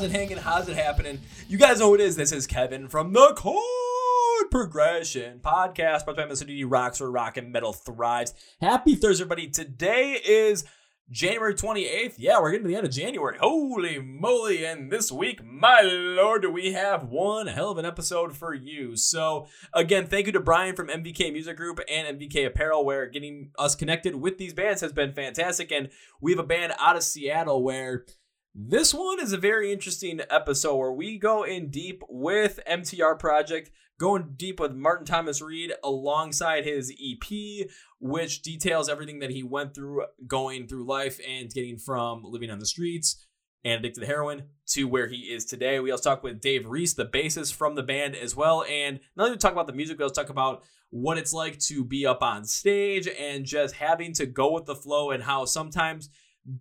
How's it hanging? How's it happening? You guys know who it is. This is Kevin from the Chord Progression Podcast. Brought by Mr. DD Rocks, where rock and metal thrives. Happy Thursday, everybody. Today is January 28th. Yeah, we're getting to the end of January. Holy moly. And this week, my lord, do we have one hell of an episode for you. So, again, thank you to Brian from MVK Music Group and MVK Apparel, where getting us connected with these bands has been fantastic. And we have a band out of Seattle where this one is a very interesting episode where we go in deep with MTR Project, going deep with Martin Thomas Reed alongside his EP, which details everything that he went through going through life and getting from living on the streets and addicted to heroin to where he is today. We also talk with Dave Reese, the bassist from the band as well. And not only talk about the music, we also talk about what it's like to be up on stage and just having to go with the flow and how sometimes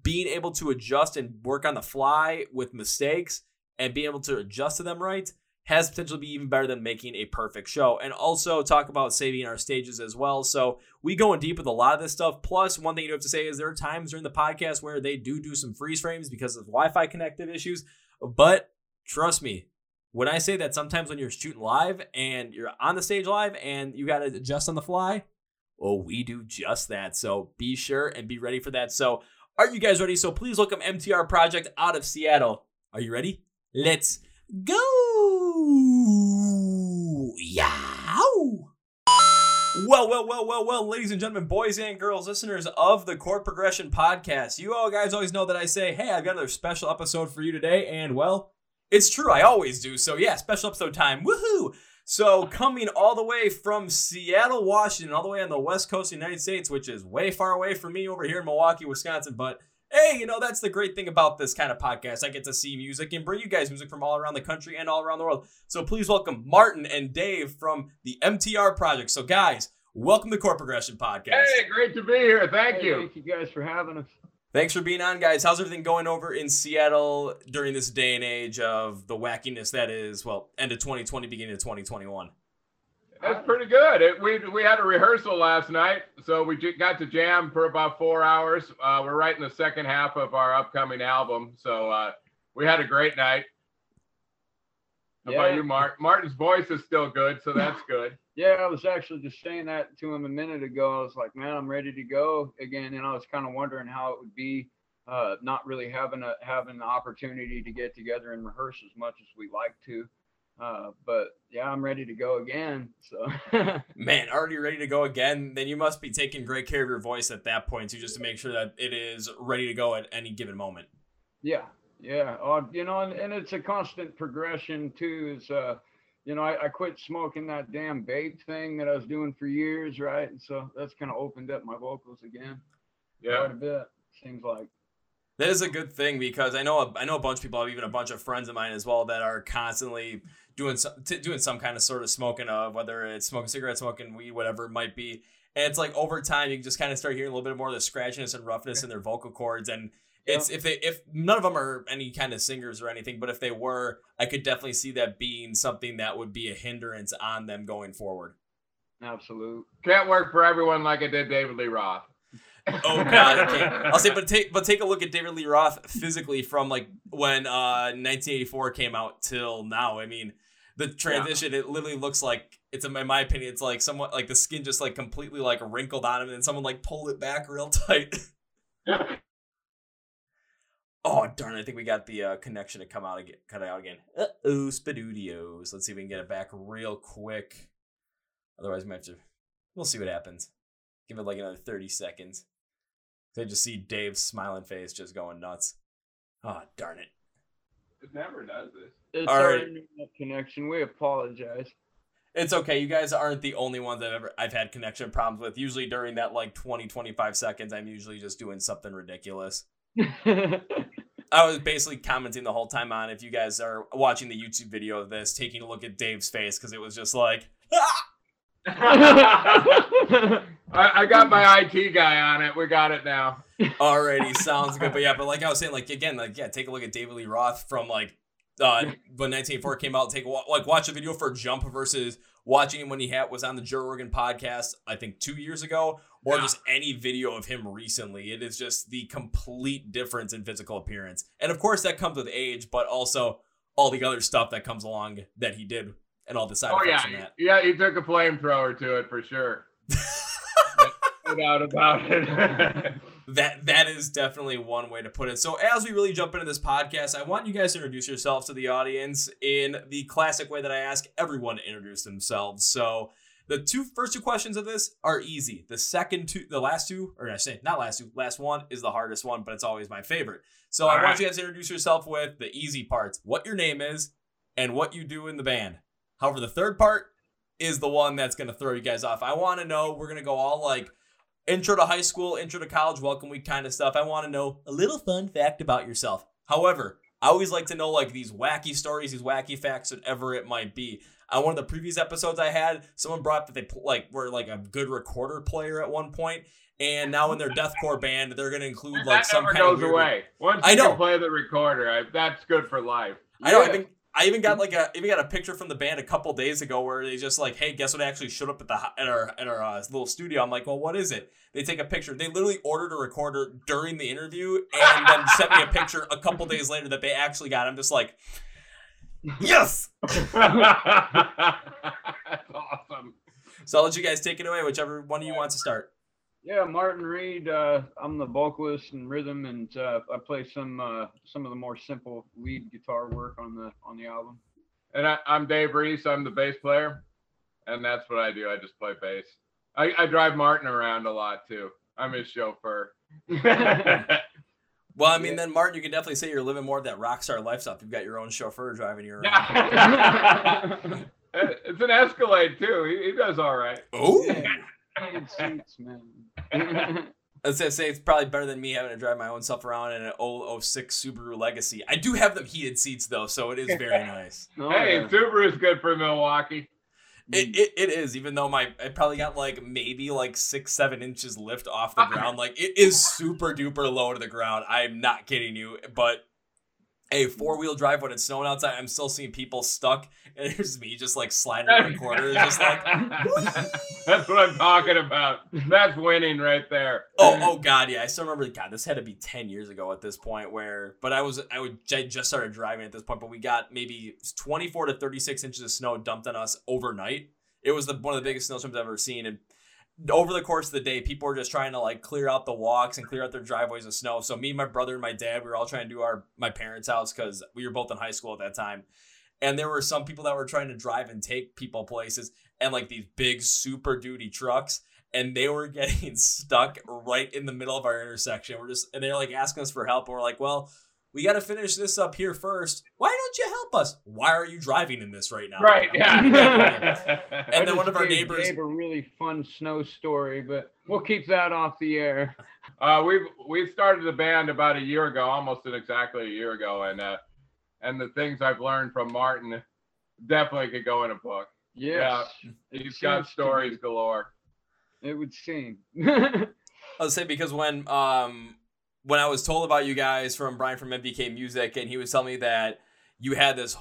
being able to adjust and work on the fly with mistakes and being able to adjust to them right has potential to be even better than making a perfect show. And also talk about saving our stages as well. So we go in deep with a lot of this stuff. Plus, one thing you have to say is there are times during the podcast where they do do some freeze frames because of Wi-Fi connective issues. But trust me, when I say that sometimes when you're shooting live and you're on the stage live and you got to adjust on the fly, well, we do just that. So be sure and be ready for that. So are you guys ready? So please welcome MTR Project out of Seattle. Are you ready? Let's go. Yow. Well, well, well, well, well, ladies and gentlemen, boys and girls, listeners of the Chord Progression Podcast. You all guys always know that I say, hey, I've got another special episode for you today. And well, it's true. I always do. So yeah, special episode time. Woohoo! So coming all the way from Seattle, Washington, all the way on the west coast of the United States, which is way far away from me over here in Milwaukee, Wisconsin. But hey, you know, that's the great thing about this kind of podcast. I get to see music and bring you guys music from all around the country and all around the world. So please welcome Martin and Dave from the MTR Project. So guys, welcome to Chord Progression Podcast. Hey, great to be here. Thank Hey, you. Thank you guys for having us. Thanks for being on, guys. How's everything going over in Seattle during this day and age of the wackiness that is, well, end of 2020, beginning of 2021? That's pretty good. It, we we had a rehearsal last night, so we j- got to jam for about four hours. Uh, we're writing the second half of our upcoming album, so uh, we had a great night. How about you, Mark? Martin's voice is still good, so that's good. Yeah, I was actually just saying that to him a minute ago. I was like, man, I'm ready to go again. And I was kind of wondering how it would be uh, not really having a having the opportunity to get together and rehearse as much as we like to. Uh, but yeah, I'm ready to go again. So Man, already ready to go again? Then you must be taking great care of your voice at that point too, just to make sure that it is ready to go at any given moment. yeah, yeah. Uh, you know, and, and it's a constant progression too. Is uh, you know, I, I quit smoking that damn vape thing that I was doing for years, right? And so that's kind of opened up my vocals again Yeah. quite a bit. Seems like. That is a good thing because I know a, I know a bunch of people, even a bunch of friends of mine as well, that are constantly doing some t- doing some kind of sort of smoking of whether it's smoking cigarettes, smoking weed, whatever it might be. And it's like over time, you can just kind of start hearing a little bit more of the scratchiness and roughness in their vocal cords. And it's if they if none of them are any kind of singers or anything, but if they were, I could definitely see that being something that would be a hindrance on them going forward. Absolute. Can't work for everyone like it did David Lee Roth. Oh god, okay. I'll say, but take but take a look at David Lee Roth physically from like when uh 1984 came out till now. I mean, the transition it literally looks like it's in my opinion, it's like somewhat like the skin just like completely like wrinkled on him, and then someone like pulled it back real tight. oh darn! I think we got the uh, connection to come out again, cut out again. Uh oh, SpaghettiOs. Let's see if we can get it back real quick. Otherwise, we might have to. We'll see what happens. Give it like another 30 seconds. I just see Dave's smiling face just going nuts. Oh, darn it. It never does this. It's All our right. internet connection. We apologize. It's okay. You guys aren't the only ones I've ever I've had connection problems with. Usually during that like 20 25 seconds, I'm usually just doing something ridiculous. I was basically commenting the whole time on if you guys are watching the YouTube video of this, taking a look at Dave's face because it was just like "Ah!" I, I got my IT guy on it. We got it now. already sounds good. But yeah, but like I was saying, like again, like yeah, take a look at David Lee Roth from like uh when 1984 came out. Take a like watch a video for Jump versus watching him when he had was on the Joe Rogan podcast. I think two years ago, or Yeah. just any video of him recently. It is just the complete difference in physical appearance. And of course, that comes with age, but also all the other stuff that comes along that he did and all the side Oh effects yeah, from that. yeah. He took a flamethrower to it for sure. no doubt about it. That that is definitely one way to put it. So as we really jump into this podcast, I want you guys to introduce yourselves to the audience in the classic way that I ask everyone to introduce themselves. So the two first two questions of this are easy. The second two, the last two, or I say not last two, last one is the hardest one, but it's always my favorite. So I All want you guys to introduce yourself with the easy parts, what your name is, and what you do in the band. However, the third part is the one that's gonna throw you guys off. I want to know. We're gonna go all like intro to high school, intro to college, welcome week kind of stuff. I want to know a little fun fact about yourself. However, I always like to know like these wacky stories, these wacky facts, whatever it might be. On one of the previous episodes I had, someone brought that they like were like a good recorder player at one point, and now in their deathcore band, they're gonna include like that some never kind of goes weird- away. Once I know. play the recorder, I, that's good for life. I know. I Yeah. even I even got like a even got a picture from the band a couple days ago where they just like, hey, guess what? actually showed up at the at our at our uh, little studio. I'm like, well, what is it? They take a picture. They literally ordered a recorder during the interview and then sent me a picture a couple days later that they actually got. I'm just like, yes. that's awesome. So I'll let you guys take it away, whichever one of you wants to start. Yeah, Martin Reed. Uh, I'm the vocalist and rhythm, and uh, I play some uh, some of the more simple lead guitar work on the on the album. And I, I'm Dave Reese. I'm the bass player, and that's what I do. I just play bass. I, I drive Martin around a lot too. I'm his chauffeur. Well, I mean, Yeah. then Martin, you can definitely say you're living more of that rock star lifestyle. You've got your own chauffeur driving you around. It's an Escalade too. He, he does all right. Oh. Heated seats, man. Let's just say it's probably better than me having to drive my own stuff around in an old 06 Subaru Legacy. I do have them heated seats though, so it is very nice. Oh, hey, yeah. Subaru's good for Milwaukee. It, mm. it, it is, even though my I probably got like maybe like six seven inches lift off the ah. ground. Like it is super duper low to the ground. I'm not kidding you. But a four wheel drive when it's snowing outside, I'm still seeing people stuck, and there's me just like sliding around corners, just like That's what I'm talking about. That's winning right there. Oh, oh God, yeah. I still remember. God, this had to be ten years ago at this point. Where, but I was, I would, I just started driving at this point. But we got maybe twenty-four to thirty-six inches of snow dumped on us overnight. It was the one of the biggest snowstorms I've ever seen, and over the course of the day, people were just trying to like clear out the walks and clear out their driveways of snow. So me, my brother, and my dad, we were all trying to do our my parents' house because we were both in high school at that time. And there were some people that were trying to drive and take people places, and like these big super duty trucks and they were getting stuck right in the middle of our intersection. We're just and they're like asking us for help, and we're like, well, we got to finish this up here first. Why don't you help us? Why are you driving in this right now? Right, yeah. And then one of our neighbors- Dave a really fun snow story, but we'll keep that off the air. Uh, we we started the band about a year ago, almost exactly a year ago, and uh, and the things I've learned from Martin definitely could go in a book. Yes, He's Seems got stories galore. it would seem. I'll say because when um when I was told about you guys from Brian from MVK Music, and he was telling me that you had this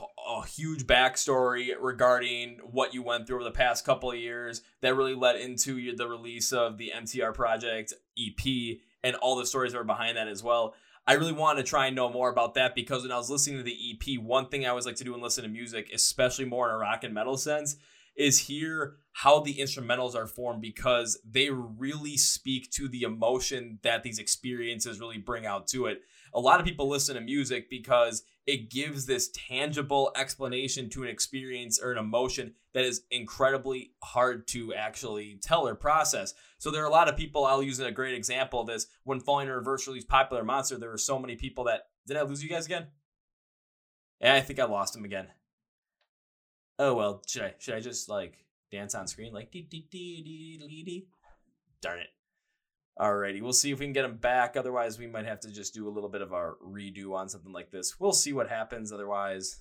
huge backstory regarding what you went through over the past couple of years that really led into the release of the MTR Project EP and all the stories that were behind that as well. I really wanted to try and know more about that because when I was listening to the EP, one thing I always like to do and listen to music, especially more in a rock and metal sense, is hear how the instrumentals are formed because they really speak to the emotion that these experiences really bring out to it. A lot of people listen to music because it gives this tangible explanation to an experience or an emotion that is incredibly hard to actually tell or process. So there are a lot of people, I'll use a great example of this. When Falling in Reverse released Popular Monster, there were so many people that. Did I lose you guys again? Yeah, I think I lost him again. Oh well, should I should I just like dance on screen like dee dee dee dee dee dee? Darn it. Alrighty, we'll see if we can get him back. Otherwise, we might have to just do a little bit of a redo on something like this. We'll see what happens. Otherwise,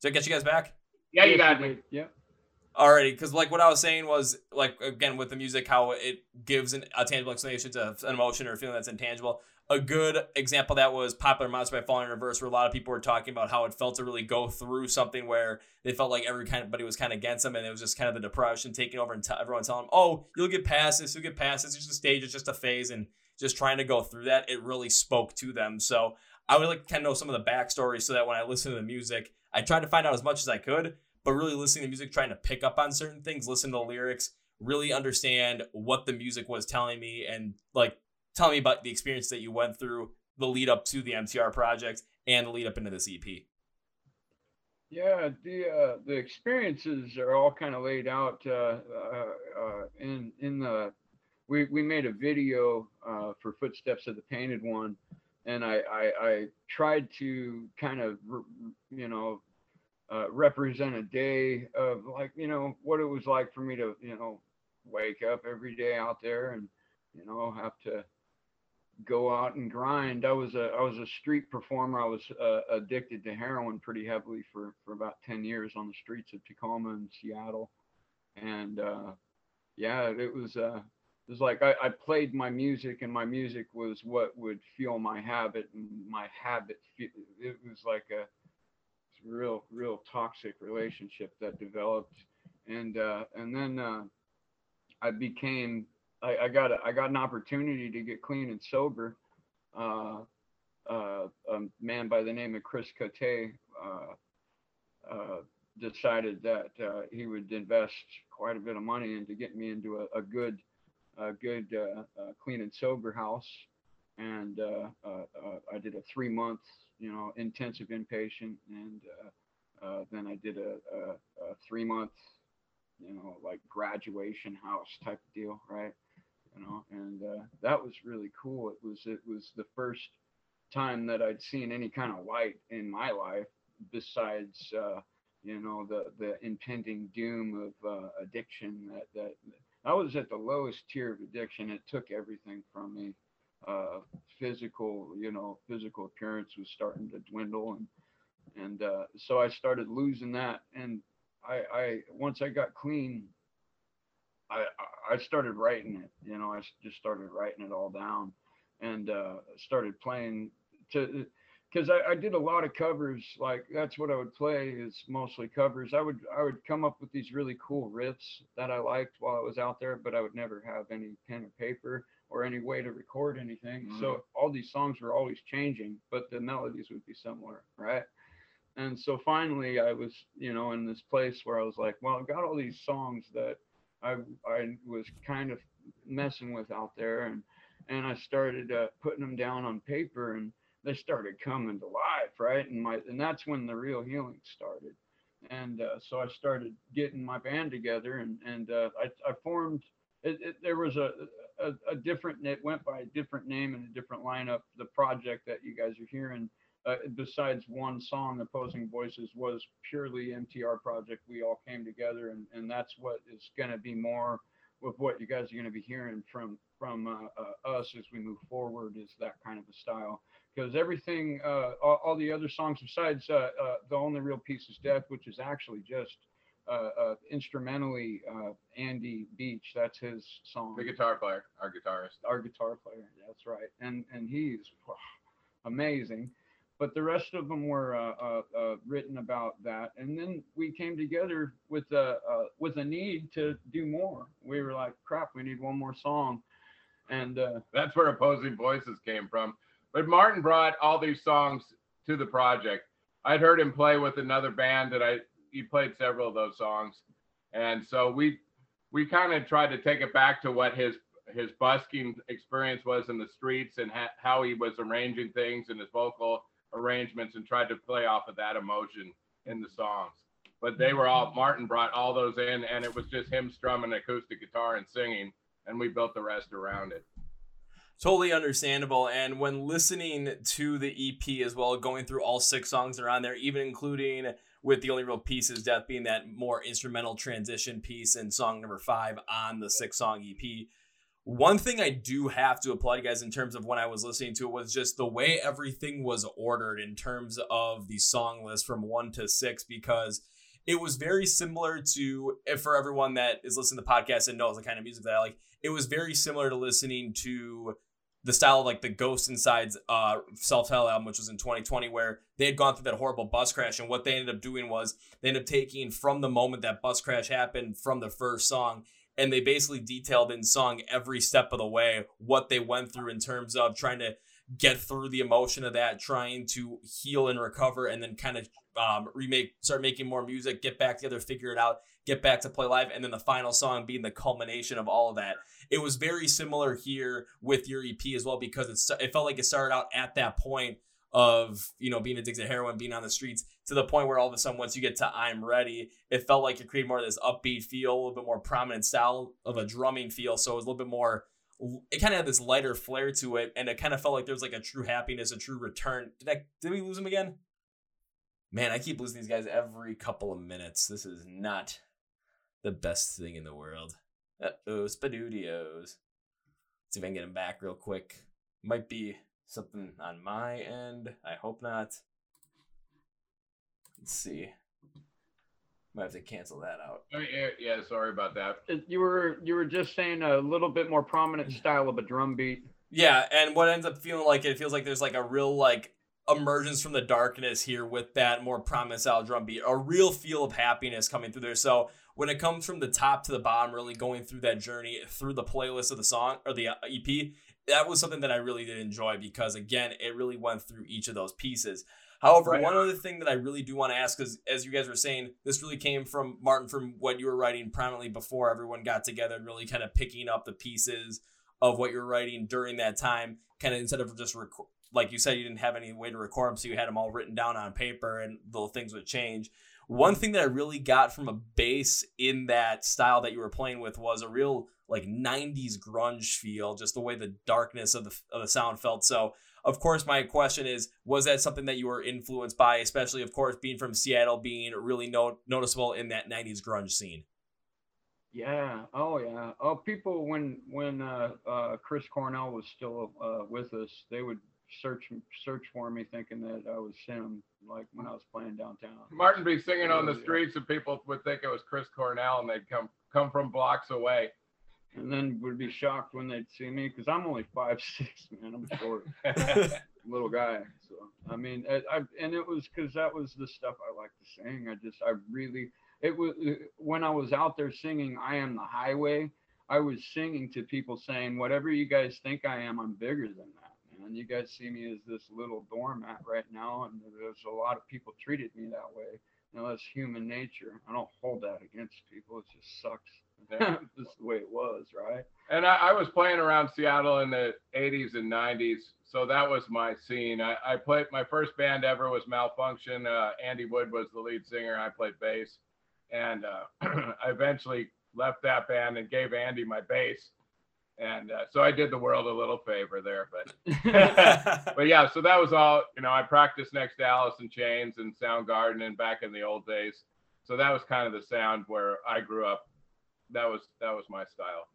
did I get you guys back? Yeah, you Yes, got you me. did. Yep. Alrighty, because like what I was saying was like again with the music, how it gives an, a tangible explanation to an emotion or a feeling that's intangible. A good example that was popular monster by falling in reverse where a lot of people were talking about how it felt to really go through something where they felt like every kind of buddy was kind of against them and it was just kind of the depression taking over and t- everyone telling them oh you'll get past this you'll get past this it's just a stage it's just a phase and just trying to go through that it really spoke to them. So i would like to kind of know some of the backstory so that when i listen to the music i tried to find out as much as i could but really listening to music trying to pick up on certain things listen to the lyrics really understand what the music was telling me and like tell me about the experience that you went through the lead up to the MTR project and the lead up into this EP. Yeah, the uh, the experiences are all kind of laid out uh, uh, uh, in in the. We we made a video uh, for Footsteps of the Painted One, and I I, I tried to kind of you know uh, represent a day of like you know what it was like for me to you know wake up every day out there and you know have to go out and grind. I was a I was a street performer. I was uh, addicted to heroin pretty heavily for for about ten years on the streets of Tacoma and Seattle, and uh, yeah, it was uh, it was like I, I played my music, and my music was what would fuel my habit, and my habit it was like a real real toxic relationship that developed, and uh, and then uh, I became I, I got a, I got an opportunity to get clean and sober. Uh, uh, a man by the name of Chris Cote uh, uh, decided that uh, he would invest quite a bit of money into getting me into a, a good, a good clean and sober house. And I did a three month, you know, intensive inpatient, and then I did a, a, a three month, you know, like graduation house type deal, right? You know, and uh, that was really cool. It was it was the first time that I'd seen any kind of light in my life besides uh, you know the the impending doom of uh, addiction. That that I was at the lowest tier of addiction. It took everything from me. Uh, physical, you know, physical appearance was starting to dwindle, and and uh, so I started losing that. And I, I once I got clean, I I started writing it. You know, I just started writing it all down, and uh, started playing to because I, I, did a lot of covers. Like that's what I would play is mostly covers. I would I would come up with these really cool riffs that I liked while I was out there, but I would never have any pen or paper or any way to record anything. Mm-hmm. So all these songs were always changing, but the melodies would be similar, right? And so finally, I was you know in this place where I was like, well, I've got all these songs that I I was kind of messing with out there, and and I started uh, putting them down on paper, and they started coming to life, right? And my and that's when the real healing started. And uh, so I started getting my band together, and and uh, I I formed. It, it, there was a, a, a different. It went by a different name and a different lineup. The project that you guys are hearing uh, besides one song, Opposing Voices was purely MTR project. We all came together, and, and that's what is going to be more with what you guys are going to be hearing from from uh, uh, us as we move forward is that kind of a style. Because everything, uh, all, all, the other songs besides uh, uh, the only real piece is death, which is actually just instrumentally Andy Beach. That's his song. The guitar player, our guitarist. Our guitar player. That's right, and and he's amazing but the rest of them were uh, uh, uh, written about that. And then we came together with a with a need to do more. We were like, crap, we need one more song, and that's where opposing voices came from. But Martin brought all these songs to the project. I'd heard him play with another band that I he played several of those songs, and so we we kind of tried to take it back to what his his busking experience was in the streets and ha- how he was arranging things and his vocal arrangements and tried to play off of that emotion in the songs. But they mm-hmm. were all Martin brought all those in, and it was just him strumming acoustic guitar and singing, and we built the rest around it. Totally understandable. And when listening to the EP as well, going through all six songs that are on there, even including with the only real piece is death being that more instrumental transition piece and song number five on the six song EP one thing I do have to applaud you guys in terms of when I was listening to it was just the way everything was ordered in terms of the song list from one to six, because it was very similar to, for everyone that is listening to the podcast and knows the kind of music that I like, it was very similar to listening to the style of like the Ghost Inside's uh, self-titled album, which was in 2020, where they had gone through that horrible bus crash, and what they ended up doing was they ended up taking from the moment that bus crash happened from the first song, and they basically detailed in song every step of the way what they went through in terms of trying to get through the emotion of that, trying to heal and recover, and then kind of um, remake, start making more music, get back together, figure it out, get back to play live, and then the final song being the culmination of all of that. It was very similar here with your EP as well because it's, it felt like it started out at that point of you know being addicted to heroin, being on the streets, to the point where all of a sudden once you get to I'm Ready, it felt like it created more of this upbeat feel, a little bit more prominent style of a drumming feel. So it was a little bit more it kind of had this lighter flair to it, and it kind of felt like there was like a true happiness, a true return. Did I did we lose him again? Man, I keep losing these guys every couple of minutes. This is not the best thing in the world. Uh oh, SpaghettiOs. Let's see if I can get him back real quick. Might be something on my end. I hope not. Let's see. Might have to cancel that out. Yeah, yeah, sorry about that. You were you were just saying a little bit more prominent style of a drum beat. Yeah, and what ends up feeling like it feels like there's like a real like emergence from the darkness here with that more prominent style drum beat, a real feel of happiness coming through there. So when it comes from the top to the bottom, really going through that journey through the playlist of the song or the uh, EP, that was something that I really did enjoy because again, it really went through each of those pieces. However, right. one other thing that I really do want to ask is, as you guys were saying, this really came from Martin from what you were writing prominently before everyone got together and really kind of picking up the pieces of what you're writing during that time, kind of instead of just record, like you said, you didn't have any way to record them, so you had them all written down on paper, and little things would change. One thing that I really got from a bass in that style that you were playing with was a real like 90s grunge feel, just the way the darkness of the of the sound felt. So of course, my question is, was that something that you were influenced by, especially, of course, being from Seattle, being really no- noticeable in that '90s grunge scene? Yeah. Oh, yeah. Oh, people when when uh, uh, Chris Cornell was still uh, with us, they would search search for me, thinking that I was him, like when I was playing downtown. Martin be singing on the streets, and people would think it was Chris Cornell, and they'd come come from blocks away and then would be shocked when they'd see me because I'm only five six, man. I'm short, little guy. So I mean, I, I and it was because that was the stuff I like to sing. I just I really it was when I was out there singing "I Am the Highway." I was singing to people saying, "Whatever you guys think I am, I'm bigger than that." Man, you guys see me as this little doormat right now, and there's a lot of people treated me that way. You know, that's human nature. I don't hold that against people. It just sucks yeah. this is the way it was, right? And I, I, was playing around Seattle in the 80s and 90s, so that was my scene. I, I played my first band ever was Malfunkshun. Uh, Andy Wood was the lead singer. I played bass, and uh, I eventually left that band and gave Andy my bass. And uh, so I did the world a little favor there, but but yeah, so that was all. You know, I practiced next to Alice in Chains and Soundgarden and back in the old days. So that was kind of the sound where I grew up that was that was my style.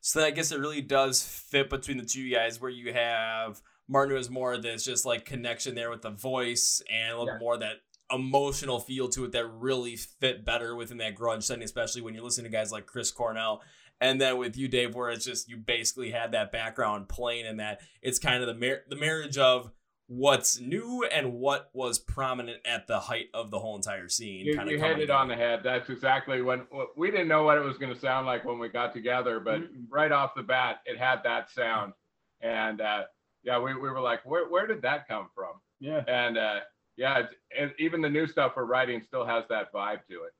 So I guess it really does fit between the two guys, where you have Martin who has more of this just like connection there with the voice and a little yeah. more that emotional feel to it that really fit better within that grunge setting, especially when you're listening to guys like Chris Cornell. And then with you, Dave, where it's just you basically had that background playing and that it's kind of the mar- the marriage of what's new and what was prominent at the height of the whole entire scene. You, you hit it on the head. That's exactly when we didn't know what it was going to sound like when we got together, but mm-hmm. right off the bat, it had that sound. And uh, yeah, we, we were like, where, where did that come from? Yeah. And uh, yeah, and even the new stuff we're writing still has that vibe to it.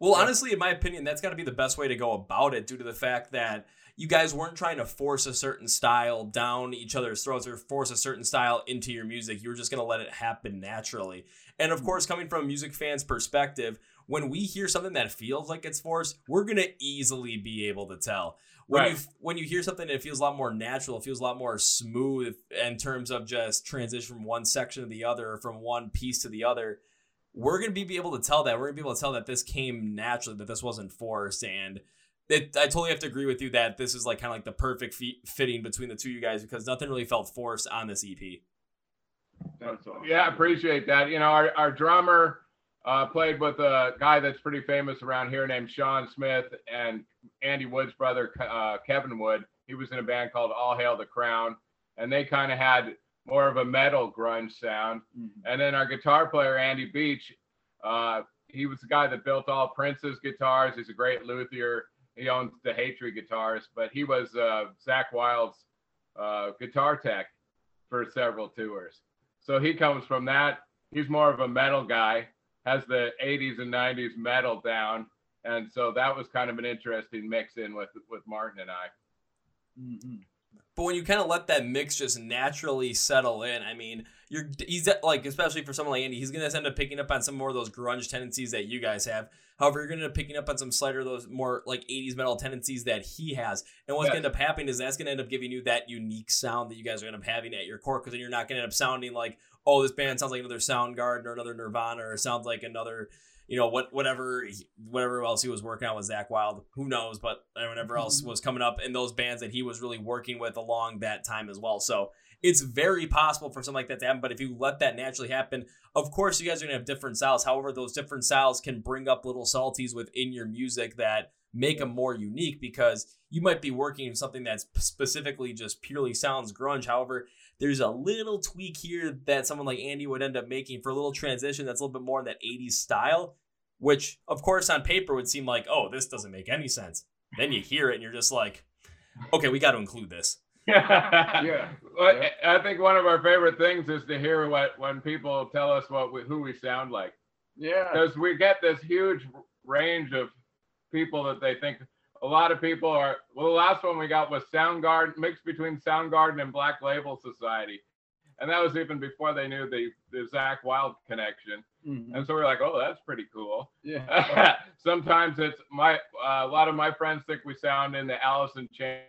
Well, honestly, in my opinion, that's got to be the best way to go about it due to the fact that you guys weren't trying to force a certain style down each other's throats or force a certain style into your music. You were just going to let it happen naturally. And of mm-hmm. course, coming from a music fan's perspective, when we hear something that feels like it's forced, we're going to easily be able to tell. When right. you when you hear something that feels a lot more natural, it feels a lot more smooth in terms of just transition from one section to the other, or from one piece to the other. We're gonna be, be able to tell that. We're gonna be able to tell that this came naturally, that this wasn't forced, and it, I totally have to agree with you that this is like kind of like the perfect fitting between the two of you guys because nothing really felt forced on this EP. Awesome. Yeah, I appreciate that. You know, our, our drummer uh, played with a guy that's pretty famous around here named Shawn Smith and Andy Wood's brother, uh, Kevin Wood. he was in a band called All Hail the Crown, and they kind of had more of a metal grunge sound. Mm-hmm. And then our guitar player Andy Beach, uh, he was the guy that built all Prince's guitars. He's a great luthier. He owns the Hatred guitars, but he was uh, Zakk Wylde's uh, guitar tech for several tours. So he comes from that. He's more of a metal guy, has the 80s and 90s metal down, and so that was kind of an interesting mix in with with Martin and I. Mhm. But when you kind of let that mix just naturally settle in, I mean, you're he's like especially for someone like Andy, he's gonna end up picking up on some more of those grunge tendencies that you guys have. However, you're gonna end up picking up on some slighter those more like '80s metal tendencies that he has. And what's Yes. gonna end up happening is that's gonna end up giving you that unique sound that you guys are gonna end up having at your core, because then you're not gonna end up sounding like, oh, this band sounds like another Soundgarden or another Nirvana or sounds like another. You know what? Whatever, whatever else he was working on with Zakk Wylde, who knows? But whatever else mm-hmm. was coming up in those bands that he was really working with along that time as well. So it's very possible for something like that to happen. But if you let that naturally happen, of course you guys are gonna have different styles. However, those different styles can bring up little salties within your music that make them more unique because you might be working in something that's specifically just purely sounds grunge. However, there's a little tweak here that someone like Andy would end up making for a little transition that's a little bit more in that 80s style, which of course on paper would seem like, oh, this doesn't make any sense. Then you hear it and you're just like, okay, we got to include this. yeah. Well, I think one of our favorite things is to hear what when people tell us what we, who we sound like, Yeah. because we get this huge range of people that they think. A lot of people are. Well, the last one we got was Soundgarden, mixed between Soundgarden and Black Label Society, and that was even before they knew the the Zakk Wylde connection. Mhm. And so we're like, oh, that's pretty cool. Yeah. Sometimes it's my uh, a lot of my friends think we sound in the Alice in Chains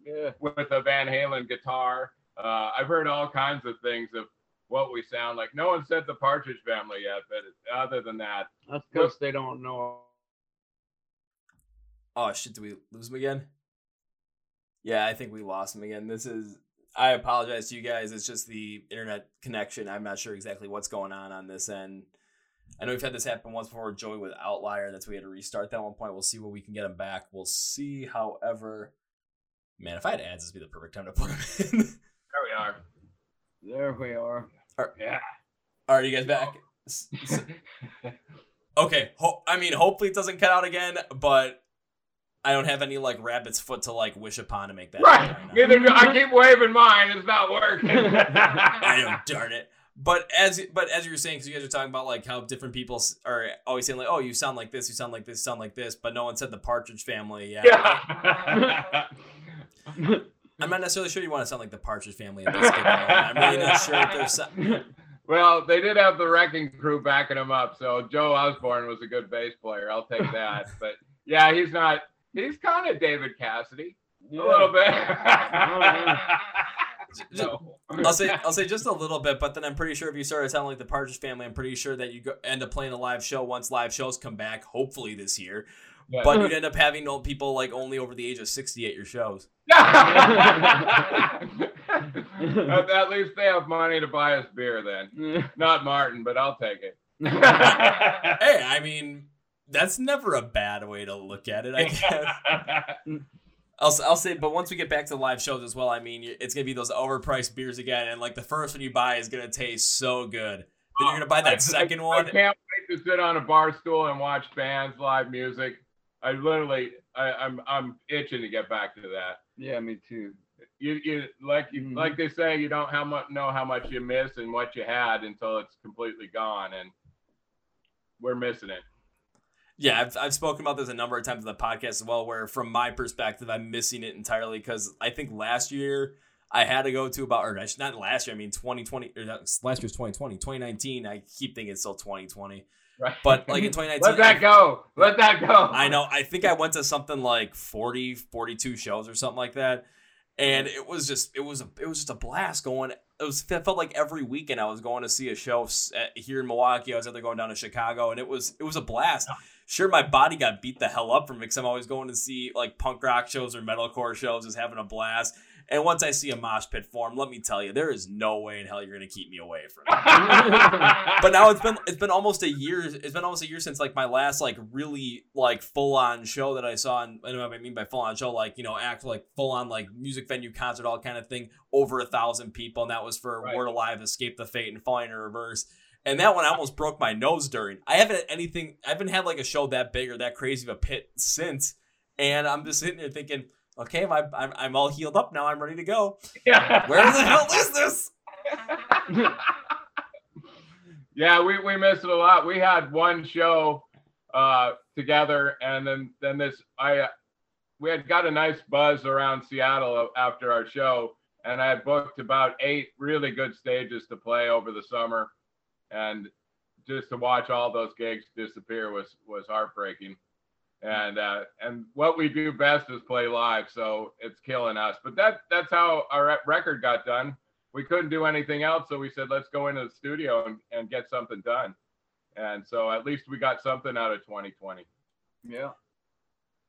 Yeah. with a Van Halen guitar. Uh, I've heard all kinds of things of what we sound like. No one said the Partridge Family yet, but other than that, That's because they don't know. Oh shit, did we lose him again? Yeah, I think we lost him again. This is I apologize to you guys. It's just the internet connection. I'm not sure exactly what's going on on this end. I know we've had this happen once before Joey with Outlier. That's we had to restart that one point. We'll see what we can get him back. We'll see, however, man, if I had ads, this would be the perfect time to put him in. there we are. There we are. Yeah. All right, you guys back? S- s- Okay, ho- I mean, hopefully it doesn't cut out again, but I don't have any like rabbit's foot to like wish upon to make that. right. happen now. Neither do I keep waving mine. It's not working. I know, darn it. But as but as you were saying, because you guys are talking about like how different people are always saying like, oh, you sound like this, you sound like this, you sound like this, but no one said the Partridge Family. Yeah, yeah. I'm not necessarily sure you want to sound like the Partridge Family at this given moment. I'm really not sure if there's. Some- well, they did have the wrecking crew backing them up, so Joe Osborn was a good bass player. I'll take that. but yeah, he's not. He's kind of David Cassidy Yeah. a little bit. No. I'll say I'll say just a little bit, but then I'm pretty sure if you started sounding like the Partridge Family, I'm pretty sure that you go, end up playing a live show once live shows come back, hopefully this year. Yeah. But you'd end up having old people like only over the age of 60 at your shows. at, at least they have money to buy us beer then. Not Martin, but I'll take it. Hey, I mean, that's never a bad way to look at it. I guess. I'll, I'll say, but once we get back to live shows as well, I mean, it's gonna be those overpriced beers again, and like the first one you buy is gonna taste so good. Then you're gonna buy I- that second I one. I can't wait to sit on a bar stool and watch bands, live music. I literally, I, I'm, I'm itching to get back to that. yeah, me too. You, you like, you, Mhm. like they say, you don't how much know how much you miss and what you had until it's completely gone, and we're missing it. Yeah, I've, I've spoken about this a number of times in the podcast as well, where from my perspective, I'm missing it entirely because I think last year I had to go to about, or not last year, I mean 2020, or that was- last year's 2020, 2019. I keep thinking it's still 2020. Right. But like in 2019, Let that go. Let that go. I know. I think I went to something like 40, 42 shows or something like that. And it was just, it was, a, it was just a blast going. It was, it felt like every weekend I was going to see a show at, eh, here in Milwaukee. I was either going down to Chicago, and it was, it was a blast. Sure, my body got beat the hell up from it because I'm always going to see like punk rock shows or metalcore shows, just having a blast. And once I see a mosh pit form, let me tell you, there is no way in hell you're gonna keep me away from it. but now it's been it's been almost a year. It's been almost a year since like my last like really like full on show that I saw. And I know what I mean by full on show, like you know, act like full on like music venue concert, all kind of thing, over a thousand people, and that was for Right. Word Alive, Escape the Fate, and Falling in Reverse. And that one I almost broke my nose during. I haven't had anything. I haven't had like a show that big or that crazy of a pit since. And I'm just sitting there thinking, okay, my, I'm I'm all healed up now. I'm ready to go. yeah. Where the hell is this? yeah, we, we missed it a lot. We had one show uh, together, and then then this I uh, we had got a nice buzz around Seattle after our show, and I had booked about eight really good stages to play over the summer, and just to watch all those gigs disappear was was heartbreaking. And uh, and what we do best is play live, so it's killing us. But that that's how our record got done we couldn't do anything else. So we said, let's go into the studio and, and get something done. And so at least we got something out of 2020. yeah.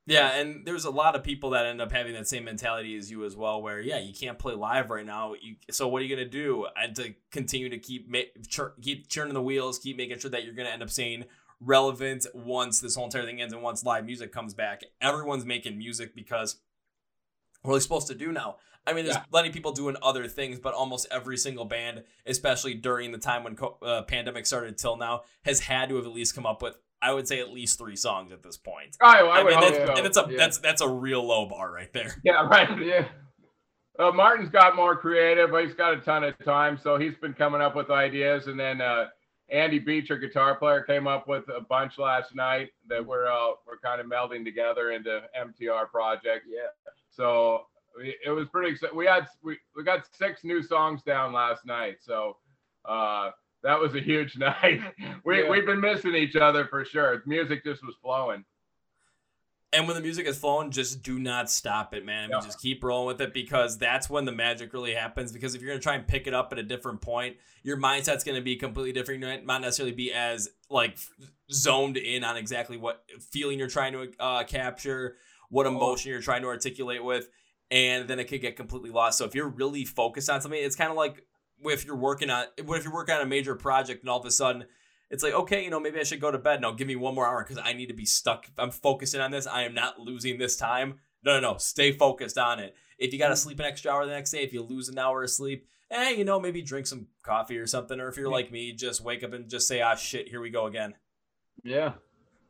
Yeah, and there's a lot of people that end up having that same mentality as you as well, where yeah, you can't play live right now. You, so what are you gonna do? And to continue to keep ma- chur- keep churning the wheels, keep making sure that you're gonna end up staying relevant once this whole entire thing ends and once live music comes back. Everyone's making music because what are they supposed to do now? I mean, there's Yeah. plenty of people doing other things, but almost every single band, especially during the time when co- uh, pandemic started till now, has had to have at least come up with, I would say, at least three songs at this point. Oh, I, I would mean, hope that's, so. and it's a Yeah. that's that's a real low bar right there. yeah, right. Yeah. Uh, Martin's got more creative. He's got a ton of time, so he's been coming up with ideas. And then uh, Andy Beach, our guitar player, came up with a bunch last night that we're uh, we're kind of melding together into MTR project. Yeah. So it was pretty exciting. We had we, we got six new songs down last night, so uh, that was a huge night. we Yeah. we've been missing each other for sure. Music just was flowing. And when the music is flowing, just do not stop it, man. I mean, Yeah. just keep rolling with it because that's when the magic really happens. Because if you're gonna try and pick it up at a different point, your mindset's gonna be completely different. You might not necessarily be as like zoned in on exactly what feeling you're trying to uh, capture, what emotion you're trying to articulate with, and then it could get completely lost. So if you're really focused on something, it's kind of like if you're working on what if you're working on a major project and all of a sudden it's like okay you know maybe i should go to bed. No give me one more hour because i need to be stuck. I'm focusing on this i am not losing this time. No no no stay focused on it. If you got to sleep an extra hour the next day if you lose an hour of sleep eh you know maybe drink some coffee or something or if you're like me just wake up and just say ah shit here we go again. Yeah.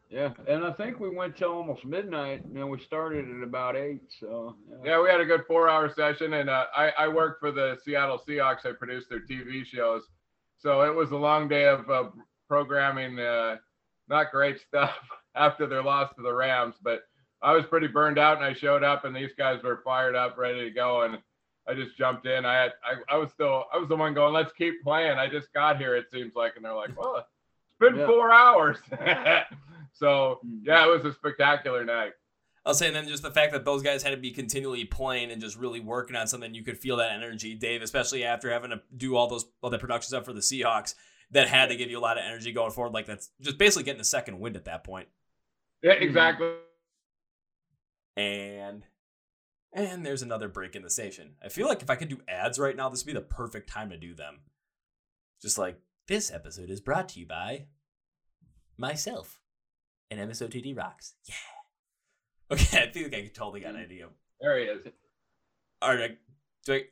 Yeah. And I think we went till almost midnight and then we started at about eight. So yeah. Yeah, we had a good four-hour session, and uh, I I work for the Seattle Seahawks. I produced their TV shows, so it was a long day of uh, programming. Uh, not great stuff after their loss to the Rams, but I was pretty burned out, and I showed up, and these guys were fired up, ready to go, and I just jumped in. I had I, I was still I was the one going, let's keep playing. I just got here, it seems like, and they're like, well, it's been Yeah. four hours. so Mhm. yeah, it was a spectacular night. I'll say, and then just the fact that those guys had to be continually playing and just really working on something, you could feel that energy, Dave, especially after having to do all those all the production stuff for the Seahawks. That had to give you a lot of energy going forward. Like that's just basically getting a second wind at that point. Yeah, exactly. And and there's another break in the station. I feel like if I could do ads right now, this would be the perfect time to do them. Just like this episode is brought to you by myself and MSOTD Rocks. Yeah. Okay, I think I totally got an idea. There he is. All right, do I,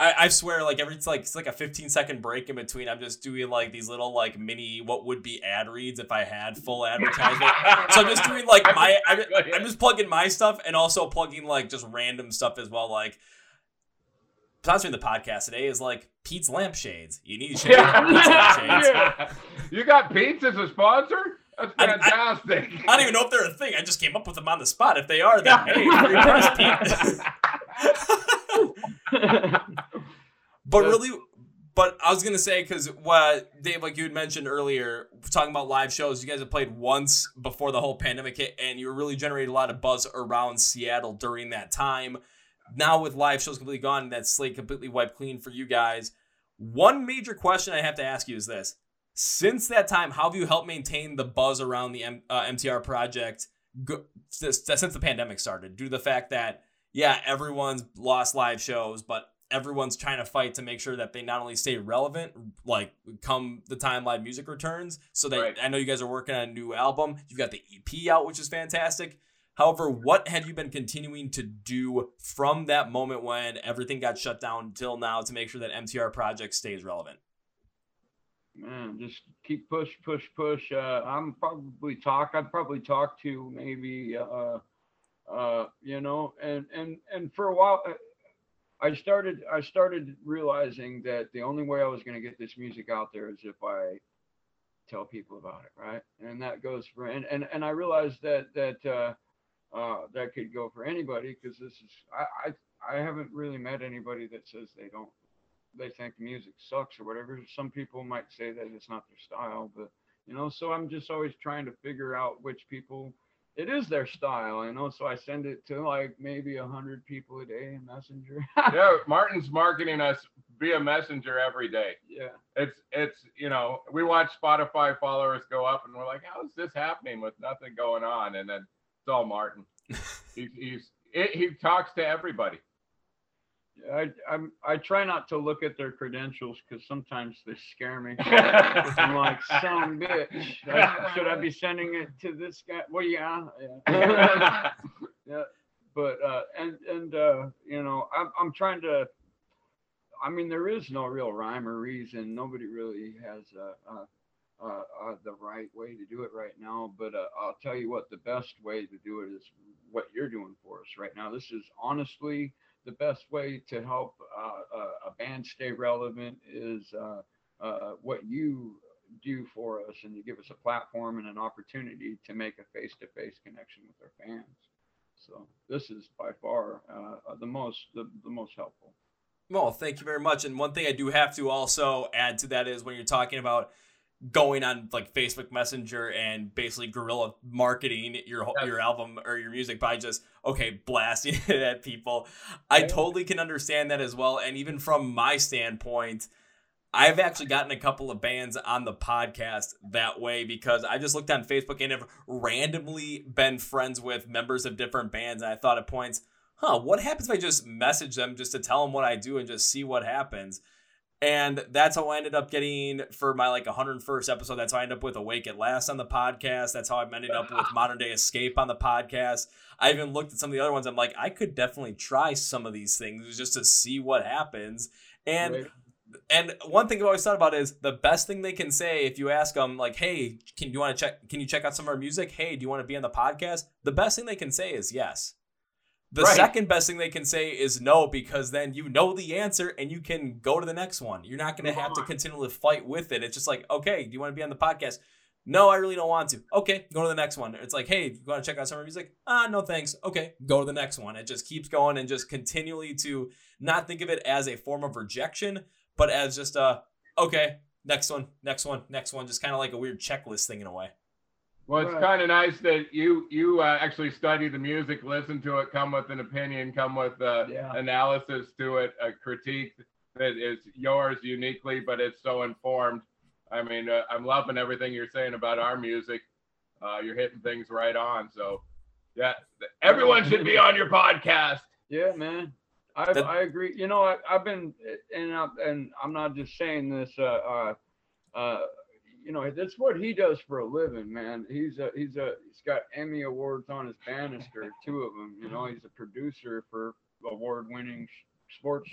I, I swear, like every it's like it's like a 15 second break in between. I'm just doing like these little like mini what would be ad reads if I had full advertisement. so I'm just doing like my I'm, I'm just plugging my stuff and also plugging like just random stuff as well. Like sponsoring the podcast today is like Pete's lampshades. You need shade Yeah. Pete's lampshades. Yeah. You got Pete's as a sponsor? That's I- I- fantastic. I don't even know if they're a thing. I just came up with them on the spot. If they are, then hey, free press, Pete. But really, but I was gonna say because what Dave, like you had mentioned earlier, talking about live shows, you guys have played once before the whole pandemic hit, and you really generated a lot of buzz around Seattle during that time. Now with live shows completely gone, that slate completely wiped clean for you guys. One major question I have to ask you is this: Since that time, how have you helped maintain the buzz around the M- uh, MTR project go- since, since the pandemic started? Due to the fact that yeah, everyone's lost live shows, but everyone's trying to fight to make sure that they not only stay relevant, like come the time live music returns. So that Right. I know you guys are working on a new album. You've got the EP out, which is fantastic. However, what have you been continuing to do from that moment when everything got shut down till now to make sure that MTR Project stays relevant? Man just keep push push push. Uh i'm probably talk i'd probably talk to maybe uh uh you know and and and for a while uh, i started i started realizing that the only way i was going to get this music out there is if i tell people about it right? And that goes for and and, and i realized that that uh uh that could go for anybody because this is I, I i haven't really met anybody that says they don't they think music sucks or whatever. Some people might say that it's not their style, but you know, so I'm just always trying to figure out which people it is their style, you know. So I send it to like maybe a hundred people a day in Messenger. yeah, Martin's marketing us via Messenger every day. yeah, It's it's you know we watch Spotify followers go up and we're like, how is this happening with nothing going on? And then it's all Martin. he's he's it, he talks to everybody. I I'm, I try not to look at their credentials because sometimes they scare me. I'm like, some bitch. I- should I be sending it to this guy? Well, yeah, yeah. yeah but uh and and uh you know i'm, I'm trying to i mean there is no real rhyme or reason nobody really has uh, uh, uh, uh the right way to do it right now but uh, i'll tell you what the best way to do it is what you're doing for us right now this is honestly the best way to help uh, a, band stay relevant is uh, uh, what you do for us and you give us a platform and an opportunity to make a face-to-face connection with our fans so this is by far uh, the most the, the most helpful. Well, thank you very much. And one thing I do have to also add to that is when you're talking about going on like Facebook Messenger and basically guerrilla marketing your Yes. your album or your music by just okay blasting it at people. I Yeah. totally can understand that as well. And even from my standpoint, I've actually gotten a couple of bands on the podcast that way because I just looked on Facebook and have randomly been friends with members of different bands. And I thought at points, huh, what happens if I just message them just to tell them what I do and just see what happens? And that's how I ended up getting for my like 101st episode. That's how I ended up with Awake at Last on the podcast. That's how I'm ended up with Modern Day Escape on the podcast. I even looked at some of the other ones. I'm like, I could definitely try some of these things just to see what happens. And Right. and one thing I've always thought about is the best thing they can say if you ask them like, "Hey, can you want to check? Can you check out some of our music? Hey, do you want to be on the podcast?" The best thing they can say is yes. The Right. second best thing they can say is no because then you know the answer and you can go to the next one. You're not going to have to continually fight with it. It's just like, "Okay, do you want to be on the podcast?" No, I really don't want to. Okay, go to the next one. It's like, hey, you want to check out some music? Ah, no thanks. Okay, go to the next one. It just keeps going and just continually to not think of it as a form of rejection, but as just a okay, next one, next one, next one, just kind of like a weird checklist thing in a way. Well, it's Right. kind of nice that you you uh, actually study the music, listen to it, come with an opinion, come with uh, Yeah. analysis to it, a critique that is yours uniquely, but it's so informed. I mean, uh, I'm loving everything you're saying about our music. Uh, you're hitting things right on. So, yeah, everyone should be on your podcast. Yeah, man. I That- I agree. You know, I, I've been and I, and I'm not just saying this. Uh, uh, uh, you know, that's what he does for a living, man. He's a he's a he's got Emmy awards on his banister, two of them. You know, he's a producer for award-winning sports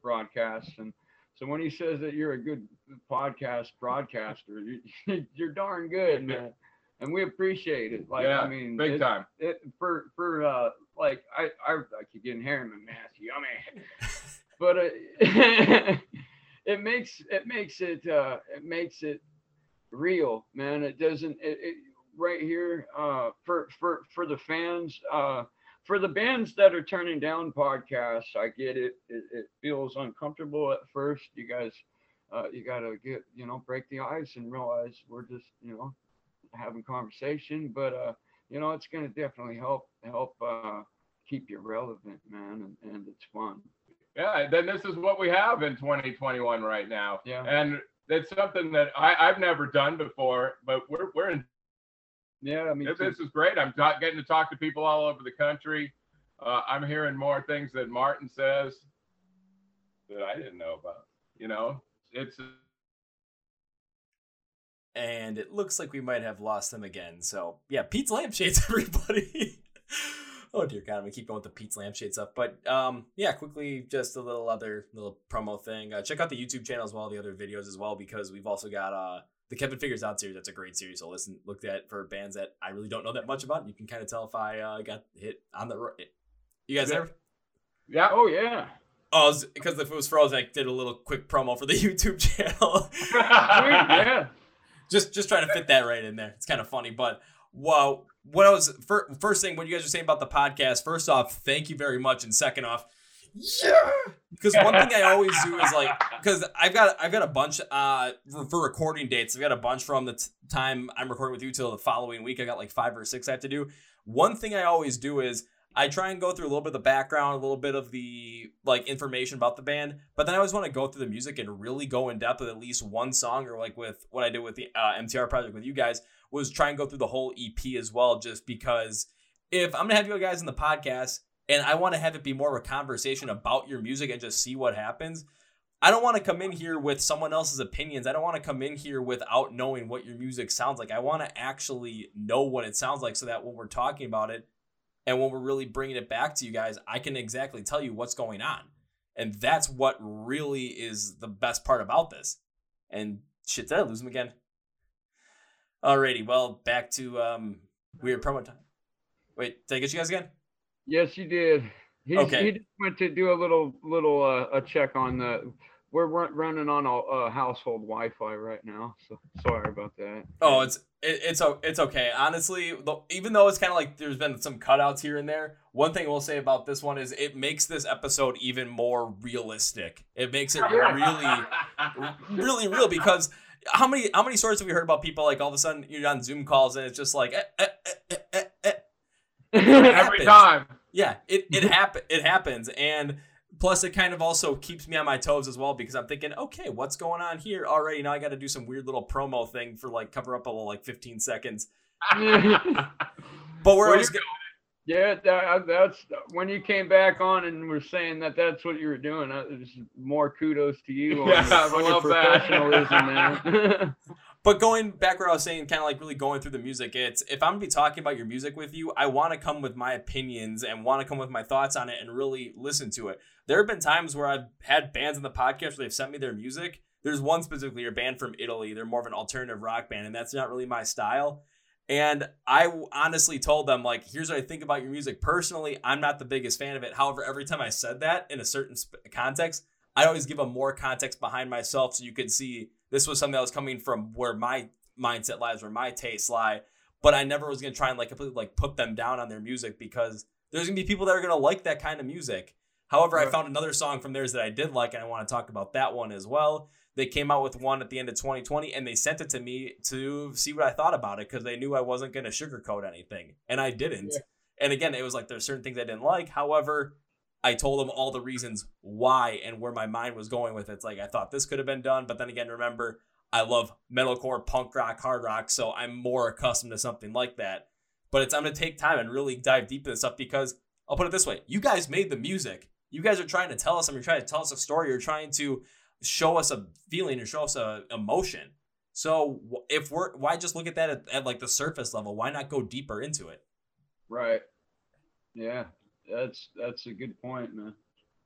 broadcasts, and so when he says that you're a good podcast broadcaster, you, you're darn good, man. And we appreciate it. Like, yeah, I mean, big it- time. it for for uh like I I, I keep getting hair in my mouth, yummy. But uh, it makes it makes it uh it makes it real, man. It doesn't it, it right here uh for for for the fans uh for the bands that are turning down podcasts, I get it. It, it feels uncomfortable at first. You guys, uh, you gotta get, you know, break the ice and realize we're just, you know, having conversation. But uh, you know, it's gonna definitely help help uh, keep you relevant, man, and, and it's fun. Yeah, then this is what we have in 2021 right now. Yeah. And it's something that I, I've never done before, but we're we're in Yeah, I mean, This this is great. I'm ta- getting to talk to people all over the country. Uh, I'm hearing more things that Martin says that I didn't know about. You know, it's and it looks like we might have lost them again. So yeah, Pete's lampshades, everybody. Oh dear God, I'm gonna keep going with the Pete's lampshades up. But um, yeah, quickly, just a little other little promo thing. Uh, check out the YouTube channel as well, the other videos as well, because we've also got uh the Kevin Figures Out series. That's a great series. So listen, look at for bands that I really don't know that much about. You can kind of tell if I uh, got hit on the. You guys there? Yeah. Oh yeah. Oh, because if it was frozen, I did a little quick promo for the YouTube channel. yeah. Just just trying to fit that right in there. It's kind of funny, but wow. What I was first thing, what you guys are saying about the podcast. First off, thank you very much, and second off, yeah. Because one thing I always do is like, because I've got I've got a bunch uh for, for recording dates. I've got a bunch from the t- time I'm recording with you till the following week. I got like five or six I have to do. One thing I always do is I try and go through a little bit of the background, a little bit of the like information about the band, but then I always want to go through the music and really go in depth with at least one song, or like with what I did with the uh, MTR project with you guys was try and go through the whole EP as well, just because if I'm gonna have you guys in the podcast and I want to have it be more of a conversation about your music and just see what happens. I don't want to come in here with someone else's opinions. I don't want to come in here without knowing what your music sounds like. I want to actually know what it sounds like so that when we're talking about it, and when we're really bringing it back to you guys, I can exactly tell you what's going on. And that's what really is the best part about this. And shit, did I lose him again? Alrighty, well, back to um weird promo time. Wait, did I get you guys again? Yes, you did. He's, okay. He just went to do a little little uh, a check on the we're running on a, a, household Wi-Fi right now, so sorry about that. Oh, it's it, it's it's okay. Honestly, even though it's kind of like there's been some cutouts here and there, one thing we'll say about this one is it makes this episode even more realistic. It makes it really, really real because how many how many stories have we heard about people like all of a sudden you're on Zoom calls and it's just like eh, eh, eh, eh, eh. every time. Yeah, it it happen it happens and Plus, it kind of also keeps me on my toes as well because I'm thinking, okay, what's going on here? Already now I got to do some weird little promo thing for like cover up a little like 15 seconds. but where, where I going. Yeah, that, that's when you came back on and were saying that that's what you were doing. Uh, more kudos to you on, yeah, on your professionalism, man. But going back where I was saying, kind of like really going through the music, it's if I'm gonna be talking about your music with you, I want to come with my opinions and want to come with my thoughts on it and really listen to it. There have been times where I've had bands in the podcast where they've sent me their music. There's one specifically, a band from Italy. They're more of an alternative rock band, and that's not really my style. And I honestly told them, like, here's what I think about your music. Personally, I'm not the biggest fan of it. However, every time I said that in a certain context, I always give them more context behind myself so you could see this was something that was coming from where my mindset lies, where my tastes lie. But I never was gonna try and like completely like put them down on their music because there's gonna be people that are gonna like that kind of music. However, right. I found another song from theirs that I did like, and I want to talk about that one as well. They came out with one at the end of 2020, and they sent it to me to see what I thought about it because they knew I wasn't gonna sugarcoat anything, and I didn't. Yeah. And again, it was like there's certain things I didn't like. However, I told them all the reasons why and where my mind was going with it. It's like I thought this could have been done, but then again, remember, I love metalcore, punk rock, hard rock, so I'm more accustomed to something like that. But it's I'm gonna take time and really dive deep into this stuff because I'll put it this way: you guys made the music. You guys are trying to tell us something. You're trying to tell us a story. You're trying to show us a feeling or show us a emotion. So if we're why just look at that at, at like the surface level? Why not go deeper into it? Right. Yeah that's that's a good point, man.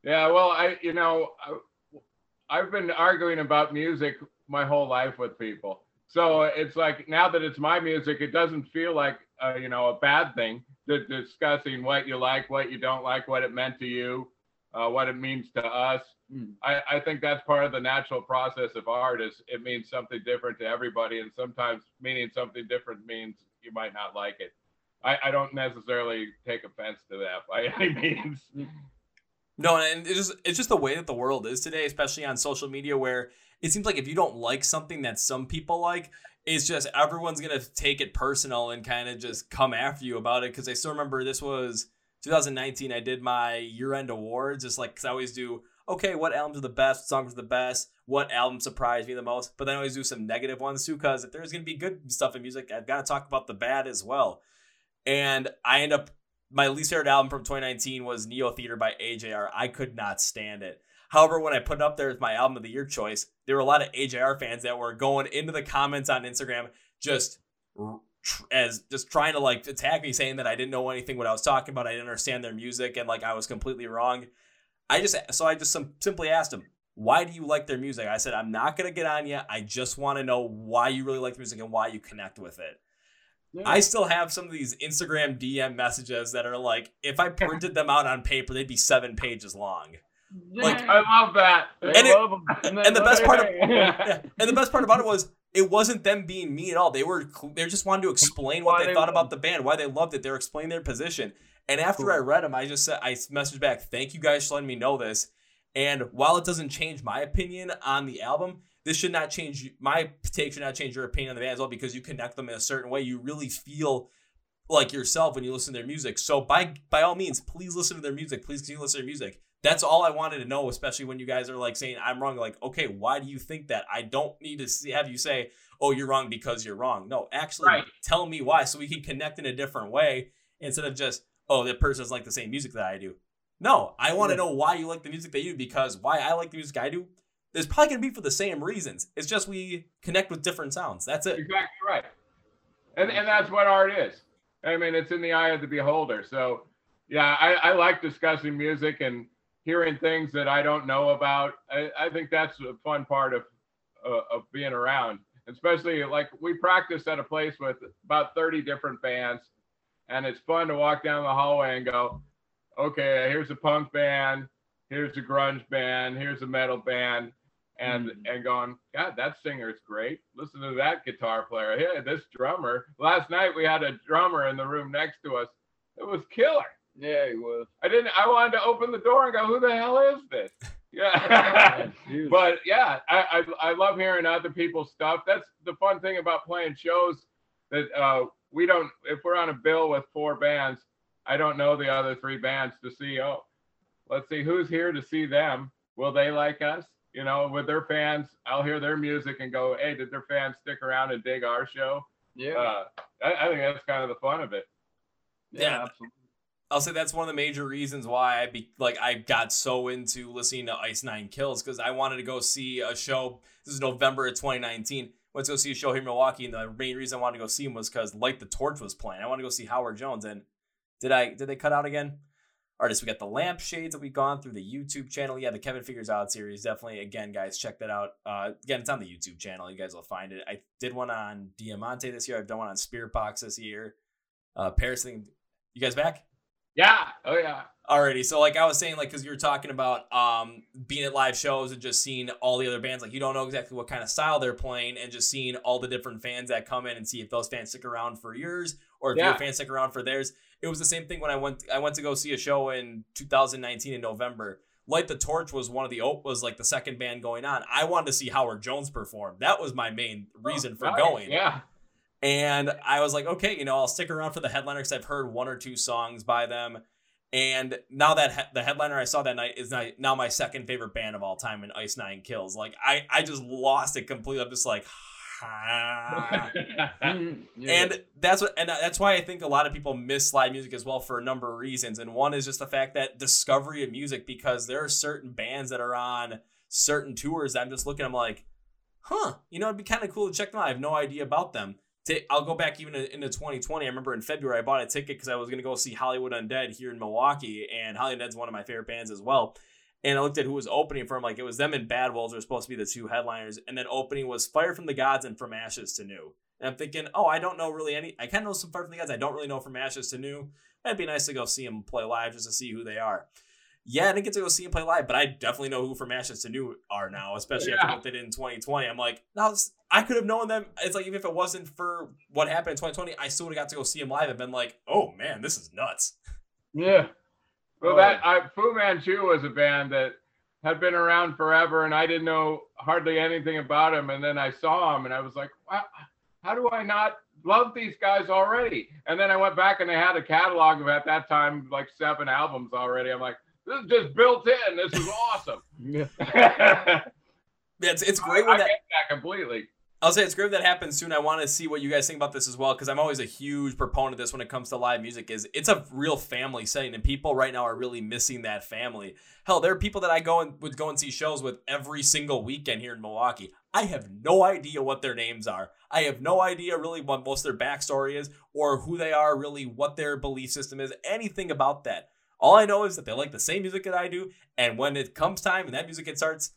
Yeah, well, I you know I, I've been arguing about music my whole life with people, so it's like now that it's my music, it doesn't feel like uh, you know a bad thing. To discussing what you like, what you don't like, what it meant to you, uh, what it means to us. Mm. I, I think that's part of the natural process of art. Is it means something different to everybody, and sometimes meaning something different means you might not like it. I, I don't necessarily take offense to that by any means. No, and it's just it's just the way that the world is today, especially on social media, where it seems like if you don't like something that some people like, it's just everyone's gonna take it personal and kind of just come after you about it. Because I still remember this was 2019. I did my year-end awards, just like because I always do. Okay, what albums are the best? Songs are the best? What album surprised me the most? But then I always do some negative ones too, because if there's gonna be good stuff in music, I've got to talk about the bad as well. And I end up my least favorite album from 2019 was Neotheater by AJR. I could not stand it. However, when I put it up there as my album of the year choice, there were a lot of AJR fans that were going into the comments on Instagram just as just trying to like attack me, saying that I didn't know anything what I was talking about, I didn't understand their music, and like I was completely wrong. I just so I just some, simply asked them, "Why do you like their music?" I said, "I'm not gonna get on yet. I just want to know why you really like the music and why you connect with it." Yeah. I still have some of these Instagram DM messages that are like, if I printed them out on paper, they'd be seven pages long. Like I love that. I and, love it, and, and the best part of yeah, and the best part about it was it wasn't them being mean at all. They were they just wanted to explain what they, they thought about the band, why they loved it. They're explaining their position. And after cool. I read them, I just said I messaged back, "Thank you guys for letting me know this." And while it doesn't change my opinion on the album, this should not change my take should not change your opinion on the band as well because you connect them in a certain way. You really feel like yourself when you listen to their music. So by by all means, please listen to their music. Please continue to listen to their music. That's all I wanted to know, especially when you guys are like saying I'm wrong. Like, okay, why do you think that? I don't need to see, have you say, "Oh, you're wrong because you're wrong." No, actually, right. tell me why, so we can connect in a different way instead of just, "Oh, that person's like the same music that I do." No, I want to know why you like the music that you do because why I like the music I do it's probably gonna be for the same reasons. It's just we connect with different sounds. That's it. Exactly right. And and that's what art is. I mean, it's in the eye of the beholder. So yeah, I, I like discussing music and hearing things that I don't know about. I, I think that's a fun part of uh, of being around. Especially like we practice at a place with about 30 different bands, and it's fun to walk down the hallway and go, okay, here's a punk band, here's a grunge band, here's a metal band, and mm-hmm. and going, God, that singer's great. Listen to that guitar player. Yeah, this drummer. Last night we had a drummer in the room next to us. It was killer. Yeah, he was. I didn't. I wanted to open the door and go, Who the hell is this? Yeah. but yeah, I, I, I love hearing other people's stuff. That's the fun thing about playing shows that uh, we don't. If we're on a bill with four bands, I don't know the other three bands to see. Oh, let's see who's here to see them. Will they like us? You know, with their fans, I'll hear their music and go, hey, did their fans stick around and dig our show? Yeah. Uh, I, I, think that's kind of the fun of it. Yeah, yeah, absolutely. I'll say that's one of the major reasons why I be like I got so into listening to Ice Nine Kills because I wanted to go see a show. This is November of 2019. Went to go see a show here in Milwaukee, and the main reason I wanted to go see him was because Light the Torch was playing. I wanted to go see Howard Jones, and did I did they cut out again? Artists. We got the lampshades that we've gone through the YouTube channel. Yeah, the Kevin Figures Out series. Definitely, again, guys, check that out. Uh, again, it's on the YouTube channel. You guys will find it. I did one on Diamante this year. I've done one on Spiritbox this year. Uh, Paris thing. You guys back? Yeah. Oh yeah. Alrighty. So like I was saying, like because you were talking about um being at live shows and just seeing all the other bands, like you don't know exactly what kind of style they're playing, and just seeing all the different fans that come in and see if those fans stick around for yours or if yeah. your fans stick around for theirs. It was the same thing when I went I went to go see a show in 2019 in November. Light the Torch was one of the was like the second band going on. I wanted to see Howard Jones perform. That was my main oh, reason for going. Yeah. And I was like, okay, you know, I'll stick around for the headliner because I've heard one or two songs by them. And now that he- the headliner I saw that night is now my second favorite band of all time in Ice Nine Kills. Like I, I just lost it completely. I'm just like, Mm-hmm. and that's what and that's why I think a lot of people miss live music as well for a number of reasons. And one is just the fact that discovery of music because there are certain bands that are on certain tours that I'm just looking, I'm like, huh, you know, it'd be kind of cool to check them out. I have no idea about them. I'll go back even into 2020. I remember in February I bought a ticket because I was going to go see Hollywood Undead here in Milwaukee, and Hollywood Undead's one of my favorite bands as well. And I looked at who was opening for him. Like it was them and Bad Wolves were supposed to be the two headliners. And then opening was Fire from the Gods and From Ashes to New. And I'm thinking, oh, I don't know really any. I kind of know some Fire from the Gods. I don't really know From Ashes to New. It'd be nice to go see them play live just to see who they are. Yeah, I didn't get to go see them play live, but I definitely know who From Ashes to New are now, especially yeah. after what they did in 2020. I'm like, no, I could have known them. It's like even if it wasn't for what happened in 2020, I still would have got to go see them live and been like, oh man, this is nuts. Yeah. Well, that oh. I, Fu Manchu was a band that had been around forever and I didn't know hardly anything about him. And then I saw him and I was like, wow, how do I not love these guys already? And then I went back and they had a catalog of at that time like seven albums already. I'm like, this is just built in. This is awesome. yeah. it's, it's great when I, that, that completely. I'll say it's great that happens soon. I want to see what you guys think about this as well because I'm always a huge proponent of this when it comes to live music. Is it's a real family setting, and people right now are really missing that family. Hell, there are people that I go and would go and see shows with every single weekend here in Milwaukee. I have no idea what their names are. I have no idea really what most of their backstory is or who they are, really what their belief system is, anything about that. All I know is that they like the same music that I do, and when it comes time and that music gets starts,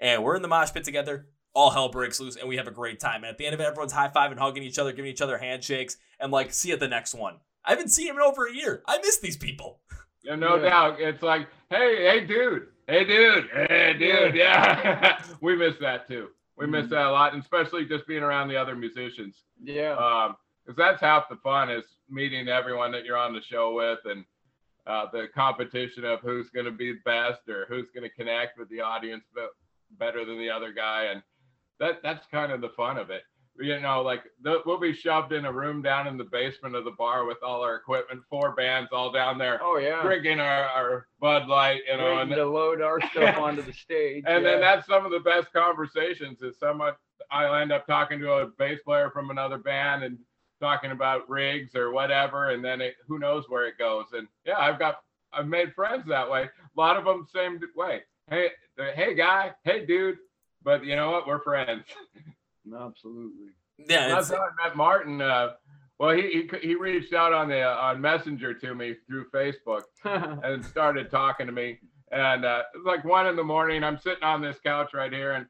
and we're in the mosh pit together, all hell breaks loose and we have a great time. And at the end of it, everyone's high fiving, hugging each other, giving each other handshakes, and like, see you at the next one. I haven't seen him in over a year. I miss these people. Yeah, no Yeah. doubt. It's like, hey, hey, dude, hey, dude, hey, dude. Yeah, we miss that too. We miss Mhm. that a lot, and especially just being around the other musicians. Yeah. Um, because that's half the fun is meeting everyone that you're on the show with, and uh, the competition of who's going to be best or who's going to connect with the audience better than the other guy, and that that's kind of the fun of it. You know, like the, we'll be shoved in a room down in the basement of the bar with all our equipment, four bands all down there oh yeah. drinking our, our Bud Light, you know, Waiting and, to load our stuff onto the stage. and then that's some of the best conversations. Is someone I'll end up talking to a bass player from another band and talking about rigs or whatever, and then it, who knows where it goes. And yeah, I've got I've made friends that way. A lot of them same way. Hey, hey guy, hey dude, but you know what? We're friends. Absolutely. Yeah, That's it's, how I met Martin. Uh, well, he, he he reached out on the uh, on Messenger to me through Facebook and started talking to me. And uh, it was like one in the morning. I'm sitting on this couch right here, and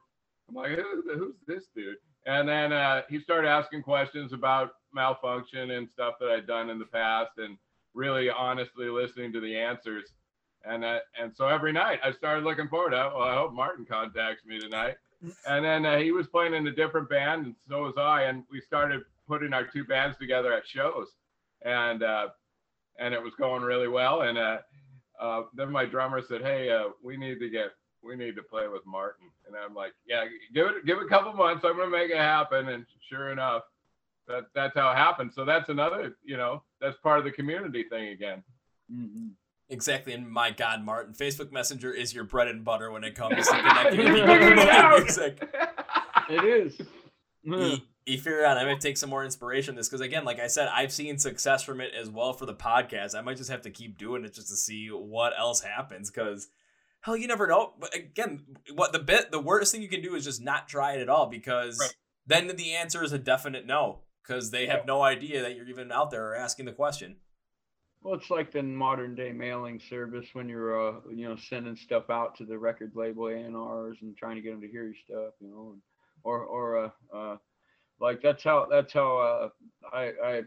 I'm like, Who, "Who's this dude?" And then uh, he started asking questions about Malfunkshun and stuff that I'd done in the past, and really honestly listening to the answers. And uh, and so every night I started looking forward to. Well, I hope Martin contacts me tonight. And then uh, he was playing in a different band, and so was I. And we started putting our two bands together at shows, and uh, and it was going really well. And uh, uh, then my drummer said, "Hey, uh, we need to get we need to play with Martin." And I'm like, "Yeah, give it give it a couple months. I'm gonna make it happen." And sure enough, that that's how it happened. So that's another, you know, that's part of the community thing again. Mhm. Exactly. And my God, Martin, Facebook Messenger is your bread and butter when it comes to connecting with people Figured it music. It is. you, you figure out I might take some more inspiration from this because again, like I said, I've seen success from it as well for the podcast. I might just have to keep doing it just to see what else happens because hell, you never know. But again, what the bit the worst thing you can do is just not try it at all because Right. then the answer is a definite no because they have no idea that you're even out there or asking the question. Well, it's like the modern day mailing service when you're, uh, you know, sending stuff out to the record label A&Rs trying to get them to hear your stuff, you know, and, or, or, uh, uh, like that's how, that's how, uh, I, I,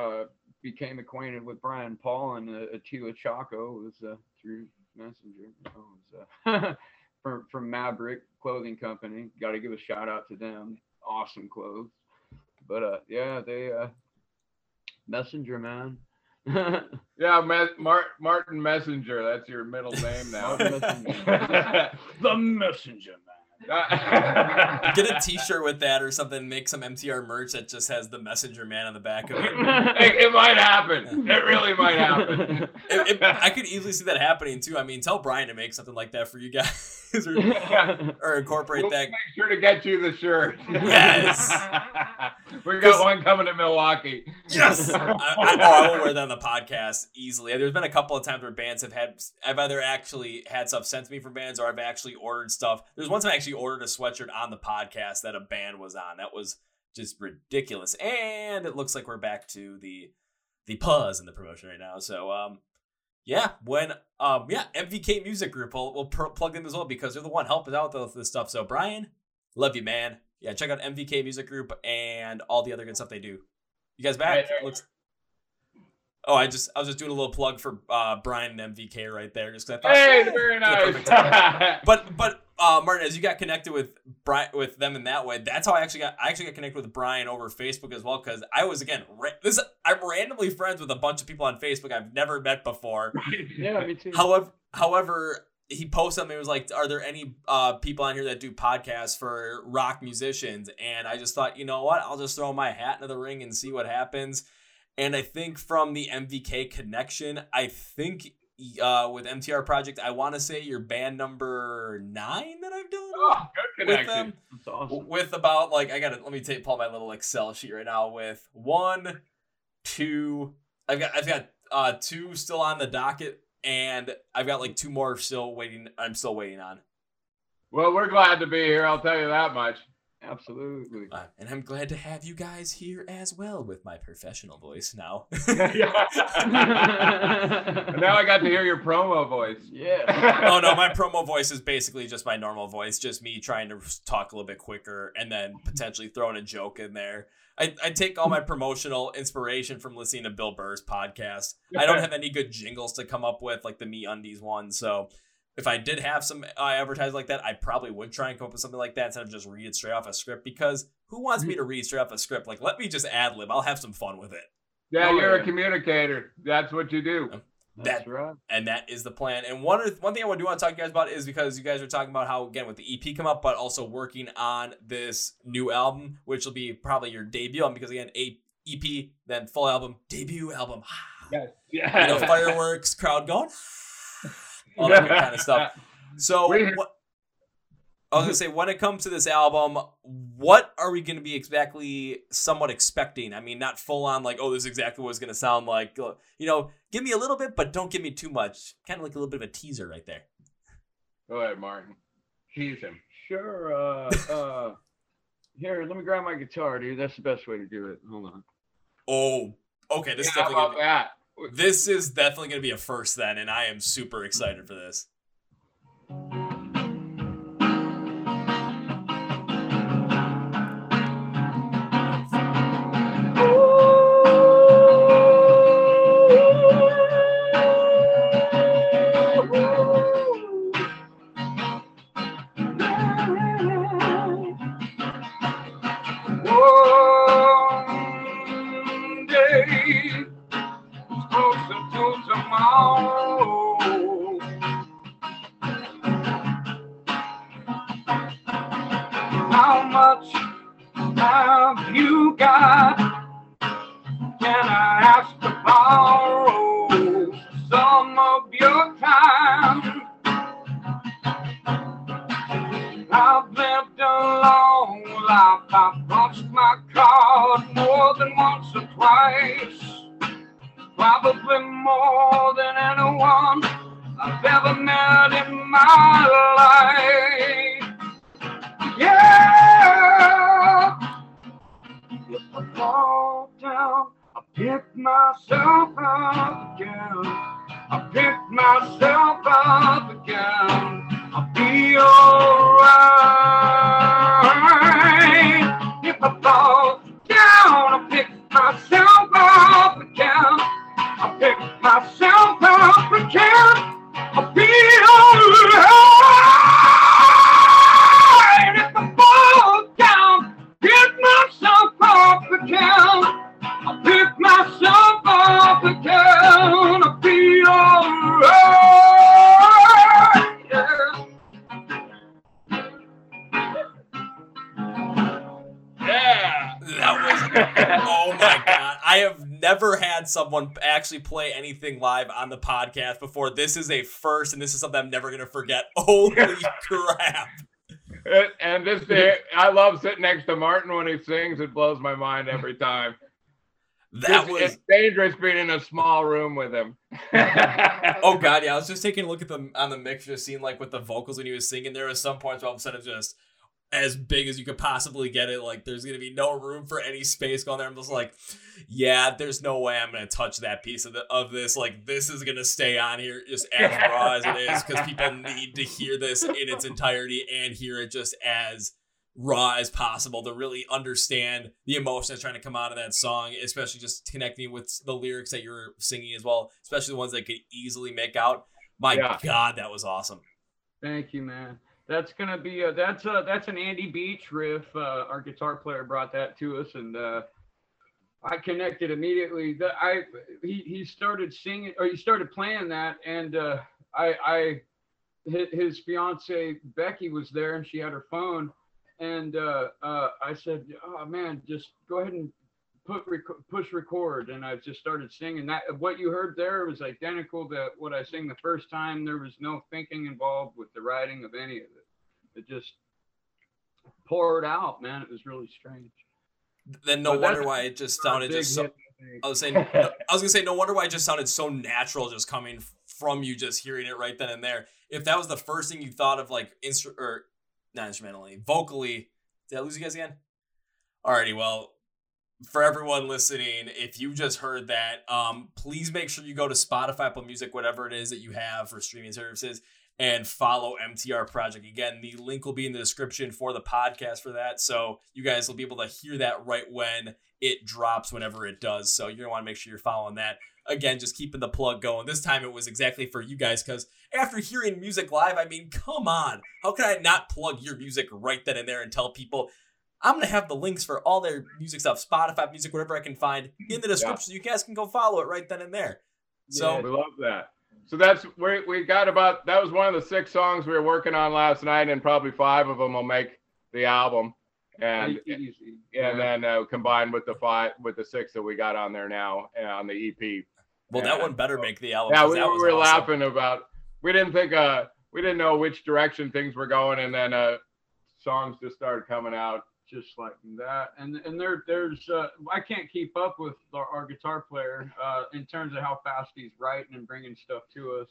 uh, became acquainted with Brian Paul and uh, Attila Chaco was, uh, through Messenger. Was, uh, from, from Maverick Clothing Company. Got to give a shout out to them. Awesome clothes. But, uh, yeah, they, uh, Messenger, man. Yeah, Me- Mar- Martin Messenger. That's your middle name now. The messenger man. Get a T-shirt with that or something. Make some MTR merch that just has the Messenger Man on the back of it. it, it might happen. It really might happen. It- it- I could easily see that happening too. I mean, tell Brian to make something like that for you guys, or, or incorporate We'll that. make sure to get you the shirt. Yes. we got one coming to Milwaukee. Yes, I, I, oh, I will wear that on the podcast easily. There's been a couple of times where bands have had, I've either actually had stuff sent to me from bands, or I've actually ordered stuff. There's once I actually ordered a sweatshirt on the podcast that a band was on. That was just ridiculous. And it looks like we're back to the the puzz in the promotion right now. So um, yeah, when um yeah MVK Music Group, we'll, we'll pr- plug them as well because they're the one helping out with this stuff. So Brian, love you, man. Yeah, check out MVK Music Group and all the other good stuff they do. You guys back? Right, right. Looks. Oh, I just I was just doing a little plug for uh, Brian and MVK right there, just because I thought. Hey, very nice. But but uh, Martin, as you got connected with Brian with them in that way, that's how I actually got I actually got connected with Brian over Facebook as well because I was again ra- this I'm randomly friends with a bunch of people on Facebook I've never met before. yeah, me too. However, however, he posted something. He was like, "Are there any uh, people on here that do podcasts for rock musicians?" And I just thought, you know what? I'll just throw my hat into the ring and see what happens. And I think from the MVK connection, I think uh, with MTR Project. I want to say you're band number nine that I've done. Oh, good with them. That's awesome. With about like I gotta let me take pull my little Excel sheet right now with one, two. I've got I've got uh two still on the docket, and I've got like two more still waiting. I'm still waiting on. Well, we're glad to be here. I'll tell you that much. Absolutely. Uh, and I'm glad to have you guys here as well with my professional voice now. Now I got to hear your promo voice. yeah. oh no, my promo voice is basically just my normal voice, just me trying to talk a little bit quicker and then potentially throwing a joke in there. I, I take all my promotional inspiration from listening to Bill Burr's podcast. I don't have any good jingles to come up with like the MeUndies one, so if I did have some uh, advertising like that, I probably would try and come up with something like that instead of just read it straight off a script. Because who wants me to read straight off a script? Like, let me just ad lib. I'll have some fun with it. Yeah, Oh, you're yeah. a communicator. That's what you do. That's That- right. and that is the plan. And one one thing I do want to talk to you guys about is because you guys are talking about how again with the EP come up, but also working on this new album, which will be probably your debut album. Because again, a EP, then full album, debut album. Yes. You know, Yeah. fireworks, crowd going, all that kind of stuff. So what? I was gonna say, when it comes to this album, what are we gonna be exactly somewhat expecting? I mean, not full on like, oh, this is exactly what it's gonna sound like. Uh, You know, give me a little bit, but don't give me too much. Kind of like a little bit of a teaser right there. Go ahead, Martin. Tease him. Sure. Uh, uh, here, let me grab my guitar, dude. That's the best way to do it. Hold on. Oh, okay. This Yeah, is how definitely about gonna that? This is definitely gonna be a first then, and I am super excited for this. Myself up again. I'll be alright. Someone actually play anything live on the podcast before. This is a first, and this is something I'm never gonna forget. Holy crap! And- And this day, I love sitting next to Martin when he sings. It blows my mind every time. That It's- was it's dangerous being in a small room with him. oh god, yeah. I was just taking a look at the on the mix, just seeing like with the vocals when he was singing. There was some points where all of a sudden just as big as you could possibly get it. Like there's gonna be no room for any space going there. I'm just like, yeah, there's no way I'm gonna touch that piece of the, of this. Like this is gonna stay on here just as raw as it is because people need to hear this in its entirety and hear it just as raw as possible to really understand the emotion that's trying to come out of that song, especially just connecting with the lyrics that you're singing as well, especially the ones that could easily make out. My Yeah. God, that was awesome. Thank you, man. That's gonna be a, that's a, that's an Andy Beach riff. Uh, our guitar player brought that to us, and uh, I connected immediately. The, I he, he started singing or he started playing that, and uh, I I his, fiance Becky was there, and she had her phone, and uh, uh, I said, "Oh man, just go ahead and put rec- push record, and I've just started singing. That what you heard there was identical to what I sang the first time. There was no thinking involved with the writing of any of it. It just poured out, man. It was really strange. Then no But wonder why it just sounded just so. hit, I. I was saying, I was gonna say, no wonder why it just sounded so natural, just coming from you, just hearing it right then and there. If that was the first thing you thought of, like instru- or not instrumentally, vocally, did I lose you guys again? Alrighty, well, for everyone listening, if you just heard that, um, please make sure you go to Spotify, Apple Music, whatever it is that you have for streaming services, and follow MTR Project. Again, the link will be in the description for the podcast for that, so you guys will be able to hear that right when it drops, whenever it does. So you're gonna want to make sure you're following that. Again, just keeping the plug going. This time it was exactly for you guys because after hearing music live, I mean, come on, how can I not plug your music right then and there and tell people? I'm gonna have the links for all their music stuff, Spotify music, whatever I can find in the description. So you guys can go follow it right then and there. So we love that. So that's we we got about that was one of the six songs we were working on last night, and probably five of them will make the album, and Easy. and then uh, combined with the five with the six that we got on there now uh, on the EP. well, that one better make the album. Yeah, 'cause we, that we was were awesome. laughing about we didn't think uh we didn't know which direction things were going, and then uh songs just started coming out. Just like that. And and there there's uh, I can't keep up with our, our guitar player uh, in terms of how fast he's writing and bringing stuff to us.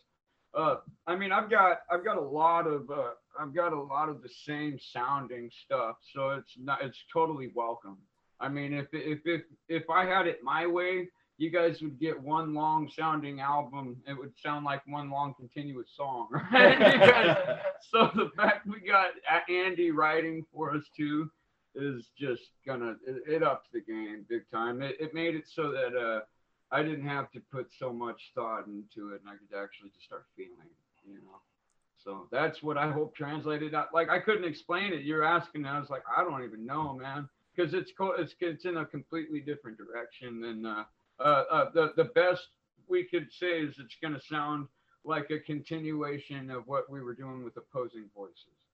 Uh, I mean, I've got I've got a lot of uh, I've got a lot of the same sounding stuff, so it's not it's totally welcome. I mean, if if if if I had it my way, you guys would get one long sounding album. It would sound like one long continuous song, right? So the fact we got Andy writing for us too is just gonna it, it upped the game big time. It, it made it so that uh, I didn't have to put so much thought into it, and I could actually just start feeling, you know. So that's what I hope translated out. Like I couldn't explain it. You're asking, I was like, I don't even know, man, because it's co- it's it's in a completely different direction than uh, uh, uh, the the best we could say is it's gonna sound like a continuation of what we were doing with opposing voices.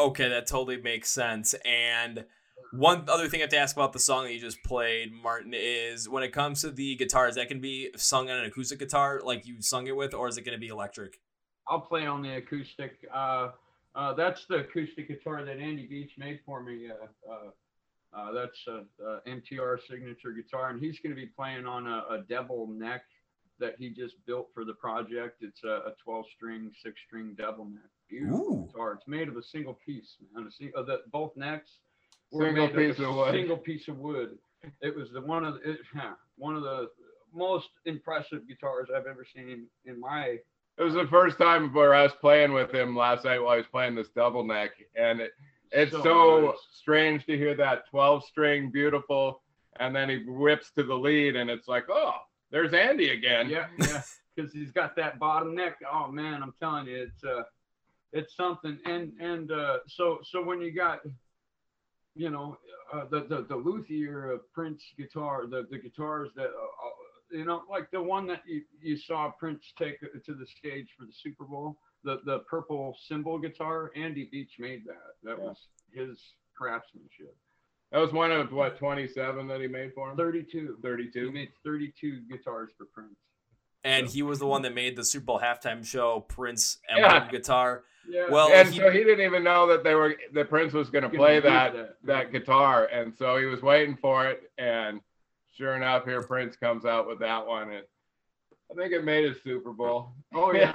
Okay, that totally makes sense. And one other thing I have to ask about the song that you just played, Martin, is when it comes to the guitars, that can be sung on an acoustic guitar like you sung it with, or is it going to be electric? I'll play on the acoustic. Uh, uh, that's the acoustic guitar that Andy Beach made for me. Uh, uh, uh, that's a, a MTR signature guitar, and he's going to be playing on a, a double neck that he just built for the project. It's a, a 12-string, six-string double neck. Beautiful Ooh. guitar. It's made of a single piece, man. A sing- uh, the, both necks were Single made piece of of a wood. single piece of wood. It was the one of the, it, one of the most impressive guitars I've ever seen in my It was the first time where I was playing with him last night while I was playing this double neck, and it, it's so, So nice. strange to hear that 12 string beautiful, and then he whips to the lead, and it's like, oh, there's Andy again. Yeah, yeah, because he's got that bottom neck. Oh man, I'm telling you, it's uh, it's something. And and uh, so so when you got, you know, uh, the the the luthier of Prince guitar, the the guitars that. Uh, uh, you know, like the one that you, you saw Prince take to the stage for the Super Bowl, the the purple symbol guitar. Andy Beach made that. That Yeah. was his craftsmanship. That was one of what 27 that he made for him. 32. He made 32 guitars for Prince. And he was the one that made the Super Bowl halftime show Prince Yeah. guitar. Yeah. Well, and he- so he didn't even know that they were that Prince was going to play that that. that guitar, and so he was waiting for it, and sure enough, here Prince comes out with that one, and I think it made his Super Bowl. Oh yeah.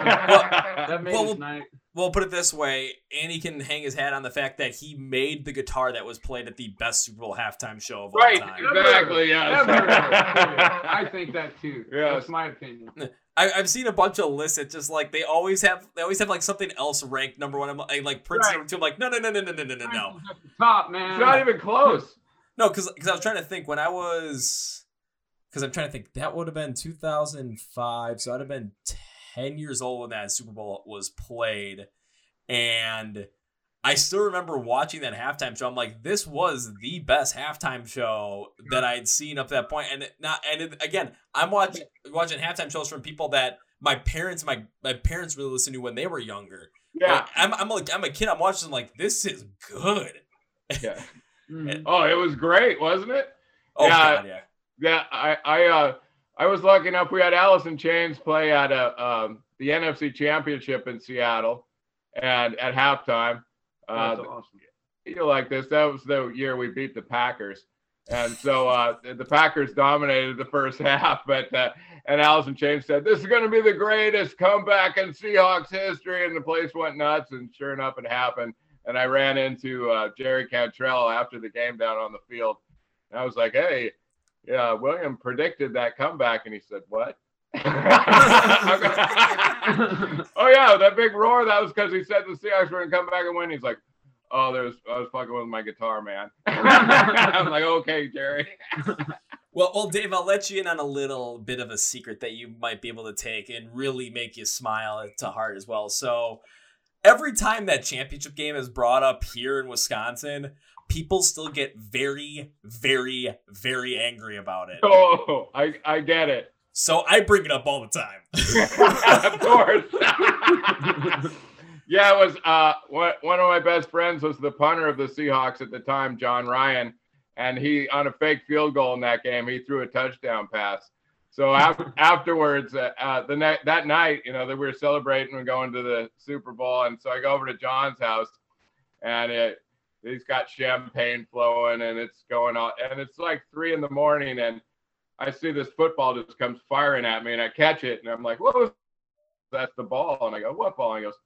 that made Well, his night. Well, put it this way, Andy can hang his hat on the fact that he made the guitar that was played at the best Super Bowl halftime show of all time. exactly, Yeah. I think that too. Yeah, That's my opinion. I, I've seen a bunch of lists. It's just like they always have, they always have like something else ranked number one. I'm like, like Prince Right. number two. I'm like, no, no, no, no, no, no, no, no, no, Prince is at the top man. It's not even close. no, because because I was trying to think when I was, because I'm trying to think that would have been 2005, so I'd have been 10 years old when that Super Bowl was played, and I still remember watching that halftime show. I'm like, this was the best halftime show that I'd seen up to that point. And not and it, again, I'm watching watching halftime shows from people that my parents my my parents really listened to when they were younger. Yeah. Like, I'm I'm like I'm a kid. I'm watching. Like, this is good. yeah. Mhm. Oh, it was great, wasn't it? Oh Yeah. god, yeah. Yeah, I I uh I was lucky enough. We had Alice in Chains play at a um, the NFC Championship in Seattle, and at halftime, uh, That's awesome. you like this? That was the year we beat the Packers, and so uh, the Packers dominated the first half. But uh, and Alice in Chains said this is going to be the greatest comeback in Seahawks history, and the place went nuts. And sure enough, it happened. And I ran into uh, Jerry Cantrell after the game down on the field. And I was like, hey, yeah, William predicted that comeback. And he said, what? oh, yeah, that big roar, that was because he said the Seahawks were to come back and win. He's like, oh, there's, I was fucking with my guitar, man. I'm like, okay, Jerry. Well, well, Dave, I'll let you in on a little bit of a secret that you might be able to take and really make you smile to heart as well. So, every time that championship game is brought up here in Wisconsin, people still get very, very, very angry about it. Oh, I, I get it. So I bring it up all the time. of course. yeah, it was uh, one, one of my best friends was the punter of the Seahawks at the time, Jon Ryan, and he on a fake field goal in that game, he threw a touchdown pass. So af- afterwards, uh, uh, the night that night, you know, that we were celebrating and going to the Super Bowl, and so I go over to Jon's house, and it, he's got champagne flowing, and it's going on, and it's like three in the morning, and I see this football just comes firing at me, and I catch it, and I'm like, "What was that's the ball?" And I go, "What ball?" And he goes,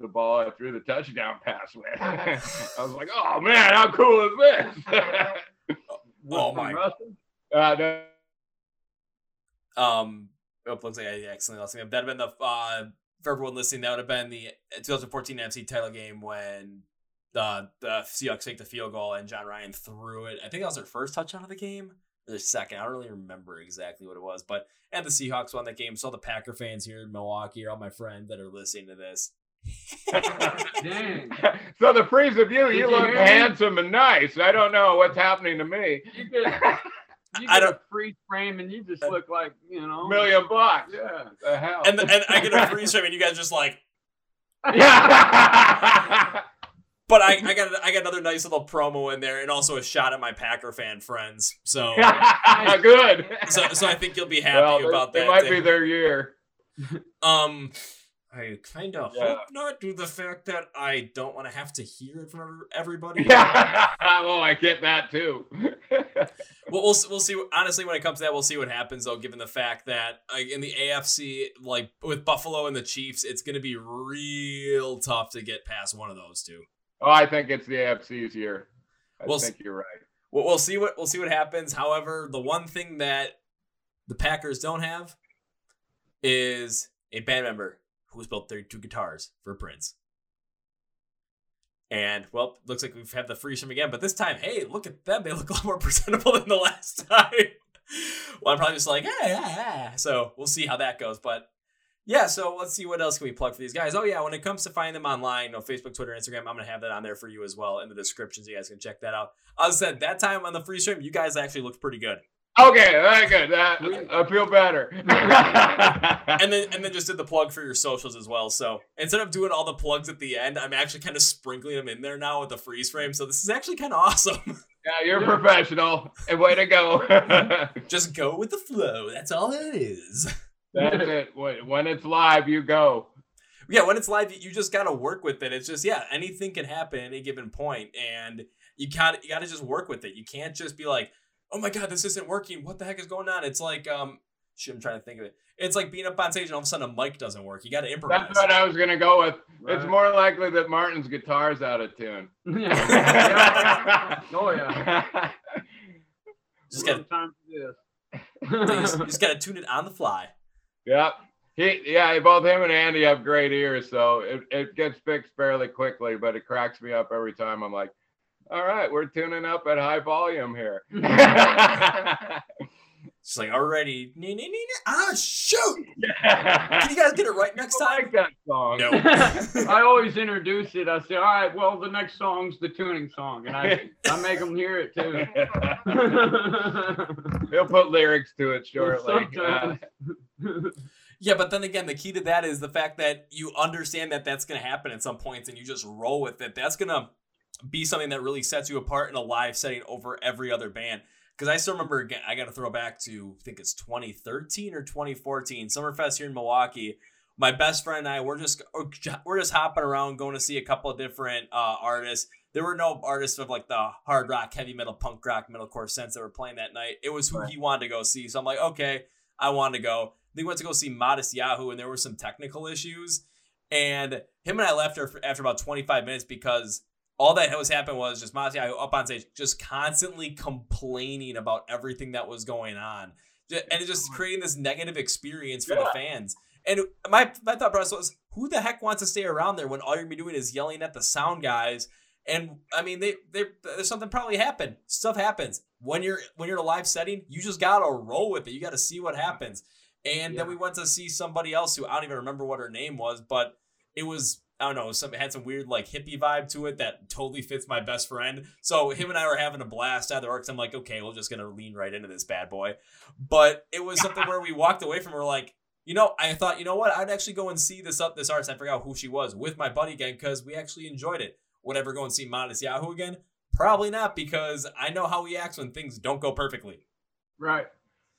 "The ball I threw the touchdown pass with." I was like, "Oh man, how cool is this?" Oh my! uh, no, Um, oh, looks like I accidentally lost him. That'd have been the uh, for everyone listening. That would have been the 2014 NFC title game when the the Seahawks take the field goal and Jon Ryan threw it. I think that was their first touchdown of the game. Or their second. I don't really remember exactly what it was, but and the Seahawks won that game. So all the Packer fans here in Milwaukee are all my friends that are listening to this. Dang. so the freeze of you, Did you you look hear me? handsome and nice. I don't know what's happening to me. You get, you get a don't- freeze frame and you just look like, you know. Million bucks. Yeah. The hell. And and I get a freeze frame, and you guys just like. yeah. But I, I got I got another nice little promo in there, and also a shot at my Packer fan friends. So Good. so so I think you'll be happy well, they- about they that. might Dave. be their year. Um, I kind of Yeah. hope not, due to the fact that I don't want to have to hear it from ev- everybody. oh, I get that too. Well, we'll we'll see. Honestly, when it comes to that, we'll see what happens though. Given the fact that like, in the AFC, like with Buffalo and the Chiefs, it's going to be real tough to get past one of those two. Oh, I think it's the AFC's year. I We'll think you're right. We'll, we'll see what we'll see what happens. However, the one thing that the Packers don't have is a band member who's built 32 guitars for Prince. And well, looks like we've had the from again, but this time, hey, look at them. They look a lot more presentable than the last time. well, I'm probably just like, hey, yeah, yeah. So we'll see how that goes. But yeah, so let's see what else can we plug for these guys. Oh yeah, when it comes to finding them online, you know, Facebook, Twitter, Instagram, I'm gonna have that on there for you as well in the description, so you guys can check that out. As I said, that time on the free stream, you guys actually looked pretty good. Okay, very good. Uh, that, I feel better. And then and then just did the plug for your socials as well. So instead of doing all the plugs at the end, I'm actually kind of sprinkling them in there now with the freeze frame. So this is actually kind of awesome. yeah, you're professional. And way to go. just go with the flow. That's all it is. That's it. When when it's live, you go. yeah, when it's live, you just gotta work with it. It's just yeah, anything can happen at any given point, and you got you gotta just work with it. You can't just be like, oh my god, this isn't working. What the heck is going on? It's like um, shit, I'm trying to think of it. It's like being up on stage and all of a sudden a mic doesn't work. You gotta improvise. That's what I was gonna go with. It's more likely that Martin's guitar's out of tune. yeah. Oh yeah. Just gotta time for this. you just, you just gotta tune it on the fly. Yep. He, yeah, both him and Andy have great ears, so it, it gets fixed fairly quickly, but it cracks me up every time. I'm like, all right, we're tuning up at high volume here. It's like already. nee, nee, nee, nee. Ah, shoot! Can you guys get it right next time? I time? like that song. No. I always introduce it. I say, all right, well, the next song's the tuning song, and I, I make them hear it too. He'll put lyrics to it shortly. Sometimes. Yeah, but then again, the key to that is the fact that you understand that that's going to happen at some points and you just roll with it. That's going to be something that really sets you apart in a live setting over every other band. because I still remember. Again, I got to throw back to I think it's 2013 or 2014 Summerfest here in Milwaukee. My best friend and I we're just we're just hopping around, going to see a couple of different uh, artists. There were no artists of like the hard rock, heavy metal, punk rock, metalcore sense that were playing that night. It was who he wanted to go see. So I'm like, okay, I wanted to go. Then we went to go see Modest Yahoo, and there were some technical issues. And him and I left after, after about 25 minutes because all that was happening was just Modest Yahoo up on stage, just constantly complaining about everything that was going on. And just oh creating this negative experience for the fans. And my, my thought process was, who the heck wants to stay around there when all you're gonna be doing is yelling at the sound guys? And I mean, they, they, there's something probably happened. Stuff happens when you're when you're in a live setting. You just gotta roll with it. You gotta see what happens. And then we went to see somebody else who I don't even remember what her name was, but it was I don't know, some it had some weird like hippie vibe to it that totally fits my best friend. So him and I were having a blast at the works. I'm like, okay, we're just gonna lean right into this bad boy. But it was something where we walked away from. We're like, you know, I thought, you know what, I'd actually go and see this up this artist. I forgot who she was with my buddy again because we actually enjoyed it. Would I ever go and see Modest Yahoo again? Probably not because I know how he acts when things don't go perfectly. Right.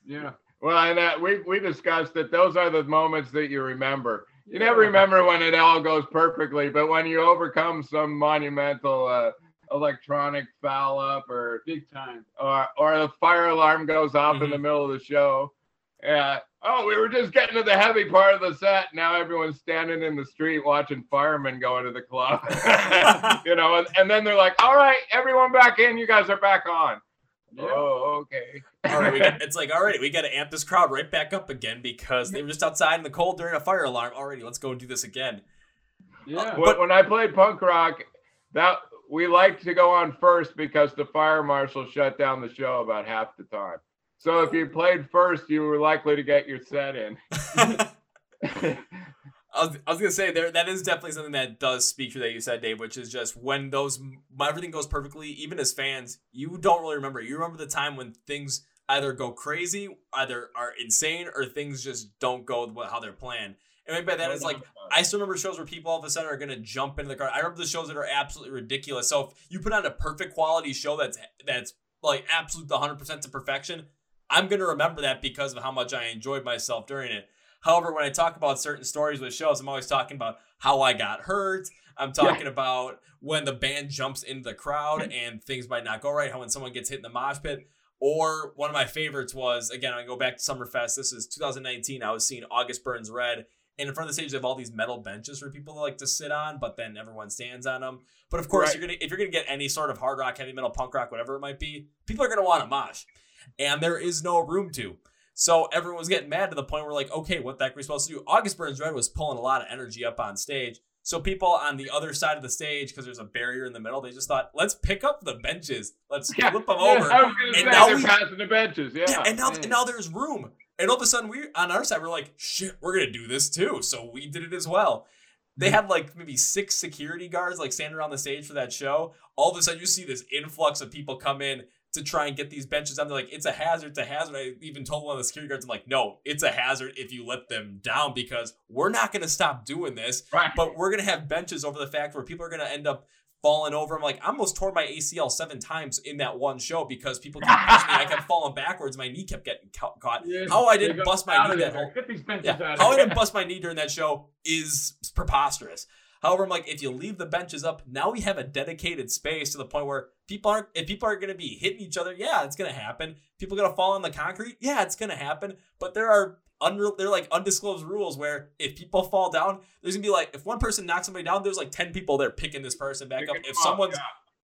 Yeah. Well, and we we discussed that those are the moments that you remember. You never remember when it all goes perfectly, but when you overcome some monumental uh, electronic foul up or Big time. or or the fire alarm goes off in the Mhm. middle of the show. Yeah. Oh, we were just getting to the heavy part of the set. Now everyone's standing in the street watching firemen go into the club. you know, and, and then they're like, "All right, everyone back in. You guys are back on." Oh, okay. All right, we got, it's like, all right, we got to amp this crowd right back up again because they were just outside in the cold during a fire alarm. Already, let's go and do this again. Yeah. Uh, when, when I played punk rock, that we liked to go on first because the fire marshal shut down the show about half the time. So if you played first, you were likely to get your set in. I was, I was gonna say there that is definitely something that does speak to that you said, Dave, which is just when those when everything goes perfectly, even as fans, you don't really remember. You remember the time when things either go crazy, either are insane, or things just don't go how they're planned. And maybe by that is like I still remember shows where people all of a sudden are gonna jump into the car. I remember the shows that are absolutely ridiculous. So if you put on a perfect quality show that's that's like absolute 100 percent to perfection, I'm gonna remember that because of how much I enjoyed myself during it. However, when I talk about certain stories with shows, I'm always talking about how I got hurt. I'm talking about when the band jumps into the crowd mm-hmm. and things might not go right. How when someone gets hit in the mosh pit. Or one of my favorites was again, I go back to Summerfest. This is 2019. I was seeing August Burns Red, and in front of the stage, they have all these metal benches for people to like to sit on, but then everyone stands on them. But of course, Right. you're gonna if you're gonna get any sort of hard rock, heavy metal, punk rock, whatever it might be, people are gonna want to mosh, and there is no room to. So everyone was getting mad to the point where like, okay, what the heck are we supposed to do? August Burns Red was pulling a lot of energy up on stage. So people on the other side of the stage, because there's a barrier in the middle, they just thought, let's pick up the benches, let's Yeah. flip them Yeah, over. I was gonna And say now they're we- passing the benches. Yeah. Yeah, and now and now there's room. And all of a sudden we on our side we're like, shit, we're gonna do this too. So we did it as well. They mm-hmm. had like maybe six security guards like standing around the stage for that show. All of a sudden you see this influx of people come in to try and get these benches down. They're like, it's a hazard, it's a hazard. I even told one of the security guards, I'm like, no, it's a hazard if you let them down because we're not gonna stop doing this right. but we're gonna have benches over the fact where people are gonna end up falling over. I'm like, I almost tore my ACL seven times in that one show because people kept pushing me. I kept falling backwards. My knee kept getting ca- caught. Yeah, How I didn't bust my knee that whole Get these benches yeah, how I didn't bust my knee during that show is preposterous. However, I'm like, if you leave the benches up, now we have a dedicated space to the point where people aren't. If people are going to be hitting each other, yeah, it's going to happen. People going to fall on the concrete, yeah, it's going to happen. But there are unreal, they're like undisclosed rules where if people fall down, there's gonna be like if one person knocks somebody down, there's like ten people there picking this person back up. If someone's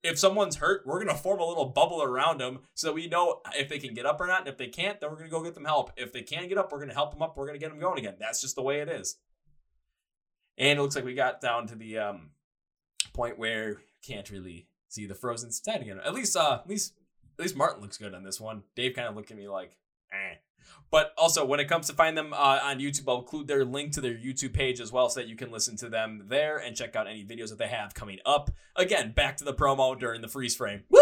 if someone's hurt, we're gonna form a little bubble around them so that we know if they can get up or not. And if they can't, then we're gonna go get them help. If they can get up, we're gonna help them up. We're gonna get them going again. That's just the way it is. And it looks like we got down to the um, point where can't really see the frozen side again. At least, uh, at least, at least Martin looks good on this one. Dave kind of looked at me like, eh. But also, when it comes to find them uh, on YouTube, I'll include their link to their YouTube page as well, so that you can listen to them there and check out any videos that they have coming up. Again, back to the promo during the freeze frame.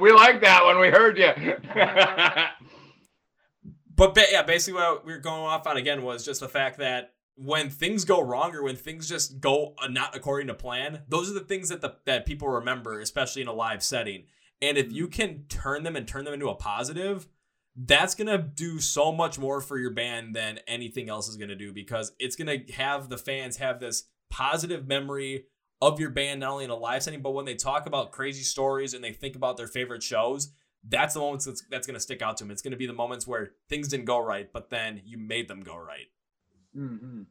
We like that when we heard you. But ba- yeah, basically what we were going off on again was just the fact that when things go wrong or when things just go not according to plan, those are the things that the that people remember, especially in a live setting. And if mm-hmm. you can turn them and turn them into a positive, that's going to do so much more for your band than anything else is going to do because it's going to have the fans have this positive memory of your band, not only in a live setting, but when they talk about crazy stories and they think about their favorite shows, that's the moments that's, that's going to stick out to them. It's going to be the moments where things didn't go right, but then you made them go right. Mm-hmm.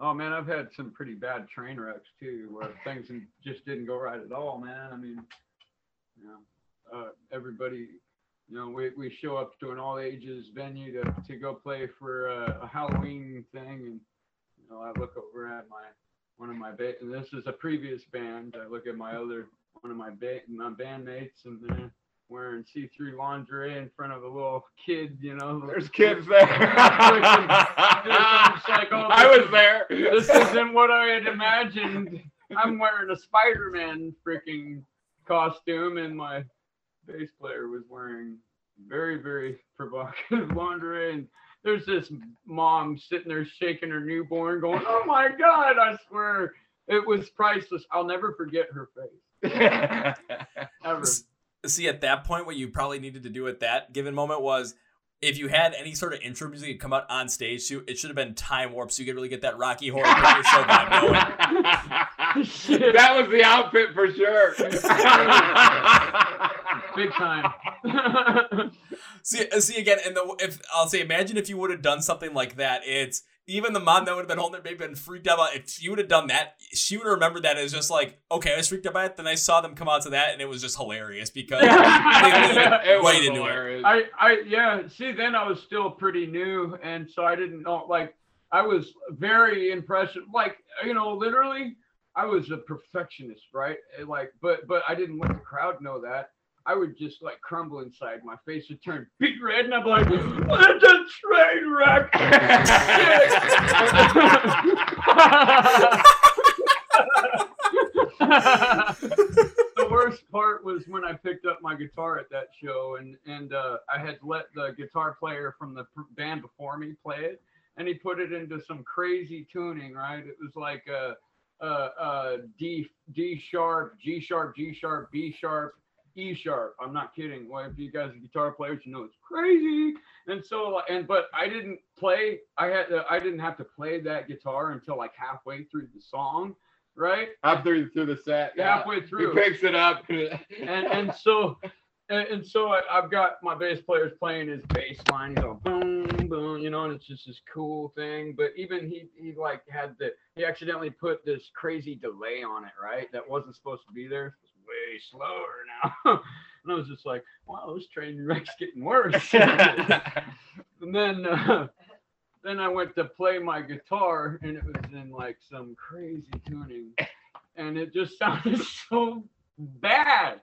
Oh man, I've had some pretty bad train wrecks too, where things just didn't go right at all, man. I mean, you know, uh, everybody, you know, we, we show up to an all ages venue to, to go play for a, a Halloween thing, and you know, I look over at my one of my ba- and this is a previous band. I look at my other one of my ba- my bandmates, and they're wearing see-through lingerie in front of a little kid. You know, There's kids there. like, oh, I was there. this isn't what I had imagined. I'm wearing a Spider-Man freaking costume, and my bass player was wearing very, very provocative lingerie. And there's this mom sitting there shaking her newborn, going, "Oh my God!" I swear, it was priceless. I'll never forget her face ever. S- See, at that point, what you probably needed to do at that given moment was if you had any sort of intro music come out on stage too, it should have been time warp so you could really get that Rocky Horror Picture Show vibe going. That was the outfit for sure. Big time. See, uh, see again, and the if I'll say, imagine if you would have done something like that. It's even the mom that would have been holding it, maybe been freaked out. About, if you would have done that, she would have remembered that as just like, okay, I was freaked out by it. Then I saw them come out to that, and it was just hilarious because they leaned it was right into it. hilarious. I, I, yeah. See, then I was still pretty new, and so I didn't know. Like, I was very impressed. Like, you know, literally, I was a perfectionist, right? Like, but but I didn't let the crowd know that. I would just like crumble inside. My face would turn big red, and I'm like, "It's a train wreck." the worst part was when I picked up my guitar at that show, and and uh, I had let the guitar player from the band before me play it, and he put it into some crazy tuning. Right, it was like a, a, a D D sharp, G sharp, G sharp, B sharp, E sharp. I'm not kidding. Well, if you guys are guitar players, you know it's crazy. And so, and but I didn't play. I had to, I didn't have to play that guitar until like halfway through the song, right? After through the set, yeah. Halfway through. he picks it up. and and so and, and so I, I've got my bass players playing his bass line. He's all boom boom, you know, and it's just this cool thing. But even he he like had the he accidentally put this crazy delay on it, right? That wasn't supposed to be there. Way slower now. and I was just like, wow, this train wreck's getting worse. and then uh, then I went to play my guitar, and it was in like some crazy tuning, and it just sounded so bad.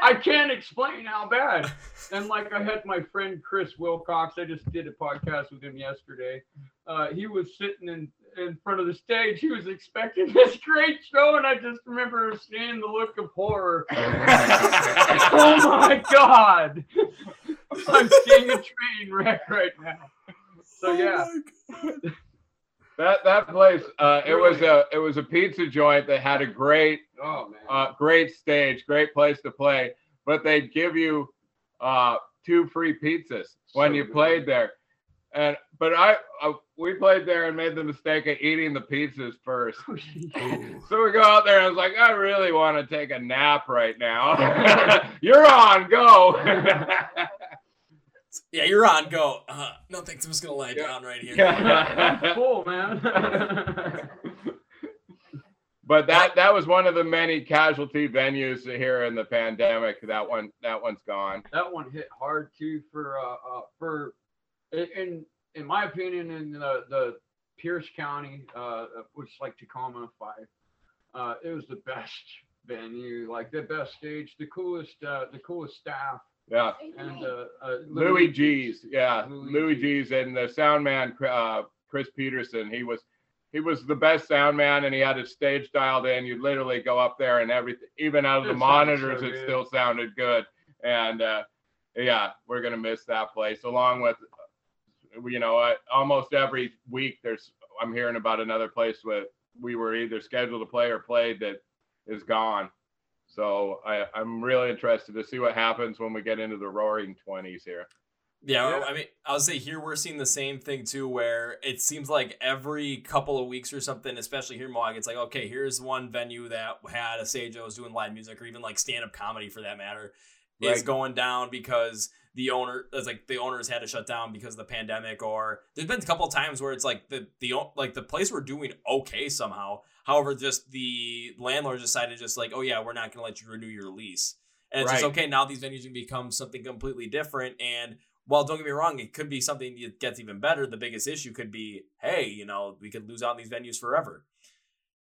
I can't explain how bad. And like I had my friend Chris Wilcox, I just did a podcast with him yesterday. Uh, he was sitting in in front of the stage. He was expecting this great show, and I just remember seeing the look of horror. oh my god! I'm seeing a train wreck right now. So yeah, that that place, uh, it was a it was a pizza joint that had a great oh man. uh, great stage, great place to play, but they'd give you uh, two free pizzas when So you good. played there. And but I, uh, we played there and made the mistake of eating the pizzas first. So we go out there and I was like, I really want to take a nap right now. You're on, go. Yeah, you're on. Go. Uh, no thanks. I'm just gonna lie Yeah. down right here. cool, man. but that that was one of the many casualty venues here in the pandemic. That one that one's gone. that one hit hard too for uh, uh for in in my opinion in the the Pierce County uh which is like Tacoma Fife uh it was the best venue like the best stage the coolest uh the coolest staff Yeah. and uh, uh Louie G's, yeah, Louis Louie G's, and the sound man, uh, Chris Peterson. He was, he was the best sound man, and he had his stage dialed in. You literally go up there, and everything, even out of the It so monitors, it still sounded good. And uh, yeah, we're gonna miss that place, along with, you know, uh, almost every week there's, I'm hearing about another place where we were either scheduled to play or played that is gone. So I, I'm really interested to see what happens when we get into the roaring 20s here. Yeah, yeah, I mean, I would say here we're seeing the same thing too, where it seems like every couple of weeks or something, especially here in Milwaukee, it's like, okay, here's one venue that had a sage that was doing live music or even like stand up comedy for that matter, right. is going down because the owner it's like the owners had to shut down because of the pandemic or there's been a couple of times where it's like the the like the place we're doing okay somehow. However just the landlord decided just like oh yeah we're not going to let you renew your lease. And it's right. just okay now these venues can become something completely different. And well don't get me wrong it could be something that gets even better the biggest issue could be hey you know we could lose out on these venues forever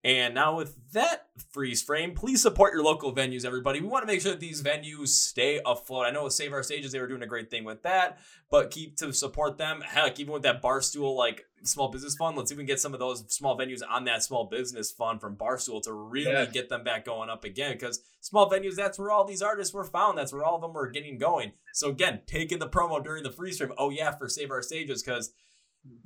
and now, with that freeze frame, please support your local venues, everybody. We want to make sure that these venues stay afloat. I know with Save Our Stages, they were doing a great thing with that, but keep to support them. Heck, even with that Barstool, like small business fund, let's even get some of those small venues on that small business fund from Barstool to really yes. get them back going up again. Because small venues, that's where all these artists were found. That's where all of them were getting going. So, again, taking the promo during the freeze frame. Oh, yeah, for Save Our Stages, because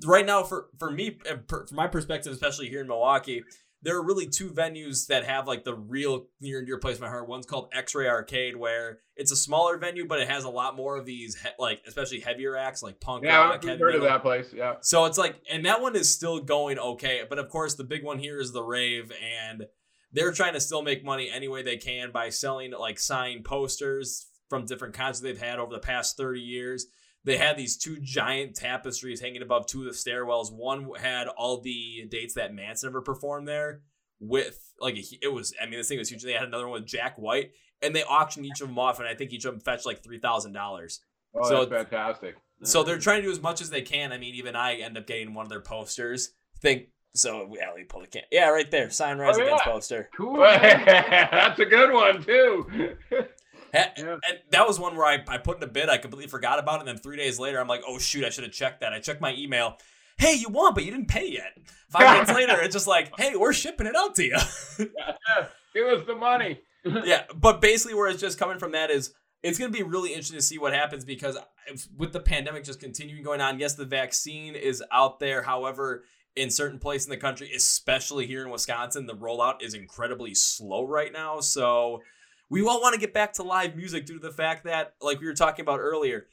right now, for, for me, for my perspective, especially here in Milwaukee, there are really two venues that have like the real near and dear place in my heart. One's called X-Ray Arcade, where it's a smaller venue, but it has a lot more of these he- like especially heavier acts like punk yeah, rock. Yeah, heard of that place. Yeah. So it's like, and that one is still going okay, but of course the big one here is the Rave, and they're trying to still make money any way they can by selling like signed posters from different concerts they've had over the past thirty years they had these two giant tapestries hanging above two of the stairwells. One had all the dates that Manson ever performed there with like it was. I mean, this thing was huge. They had another one with Jack White, and they auctioned each of them off, and I think each of them fetched like three thousand dollars. Oh, so that's fantastic. So they're trying to do as much as they can. I mean, even I end up getting one of their posters. Think so. Yeah, we pull the can. Yeah, right there. Sign Rise oh, yeah. Against poster. Cool. that's a good one too. And that was one where I, I put in a bid. I completely forgot about it. And then three days later, I'm like, oh, shoot, I should have checked that. I checked my email. Hey, you won, but you didn't pay yet. Five minutes later, it's just like, hey, we're shipping it out to you. yeah, give us the money. yeah, but basically, where it's just coming from that is it's going to be really interesting to see what happens because with the pandemic just continuing going on, yes, the vaccine is out there. However, in certain places in the country, especially here in Wisconsin, the rollout is incredibly slow right now. So we all want to get back to live music due to the fact that, like we were talking about earlier,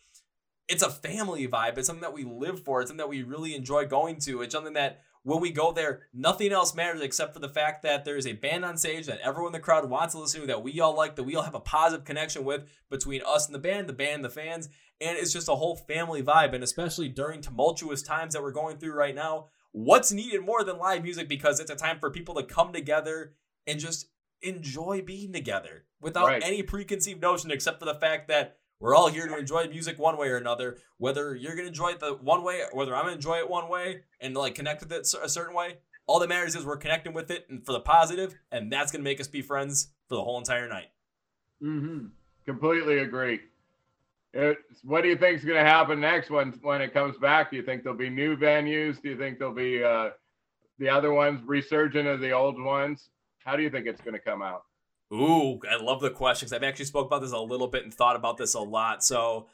it's a family vibe. It's something that we live for. It's something that we really enjoy going to. It's something that when we go there, nothing else matters except for the fact that there is a band on stage that everyone in the crowd wants to listen to, that we all like, that we all have a positive connection with between us and the band, the band, the fans. And it's just a whole family vibe. And especially during tumultuous times that we're going through right now, what's needed more than live music because it's a time for people to come together and just enjoy being together without right. any preconceived notion except for the fact that we're all here to enjoy music one way or another. Whether you're gonna enjoy it the one way, or whether I'm gonna enjoy it one way and like connect with it a certain way, all that matters is we're connecting with it and for the positive, and that's gonna make us be friends for the whole entire night. Mm-hmm. Completely agree. It, what do you think is going to happen next when when it comes back? Do you think there'll be new venues? Do you think there'll be uh, the other ones resurgent of the old ones? How do you think it's going to come out? Ooh, I love the questions. I've actually spoke about this a little bit and thought about this a lot. So,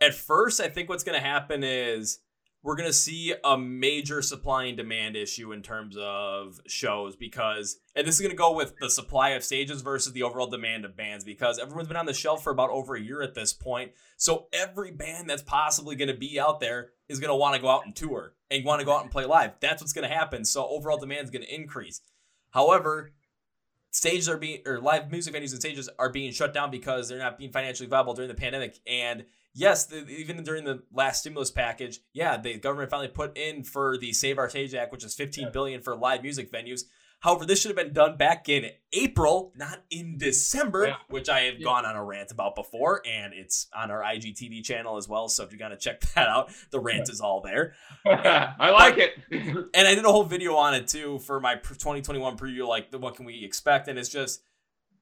at first, I think what's going to happen is we're going to see a major supply and demand issue in terms of shows because, and this is going to go with the supply of stages versus the overall demand of bands because everyone's been on the shelf for about over a year at this point. So, every band that's possibly going to be out there is going to want to go out and tour and want to go out and play live. That's what's going to happen. So, overall demand is going to increase. However, stages are being or live music venues and stages are being shut down because they're not being financially viable during the pandemic. And yes the, even during the last stimulus package yeah the government finally put in for the save our stage act which is 15 billion for live music venues However, this should have been done back in April, not in December, yeah. which I have yeah. gone on a rant about before, and it's on our IGTV channel as well. So if you got to check that out, the rant yeah. is all there. I like it. and I did a whole video on it too for my 2021 preview, like the, what can we expect, and it's just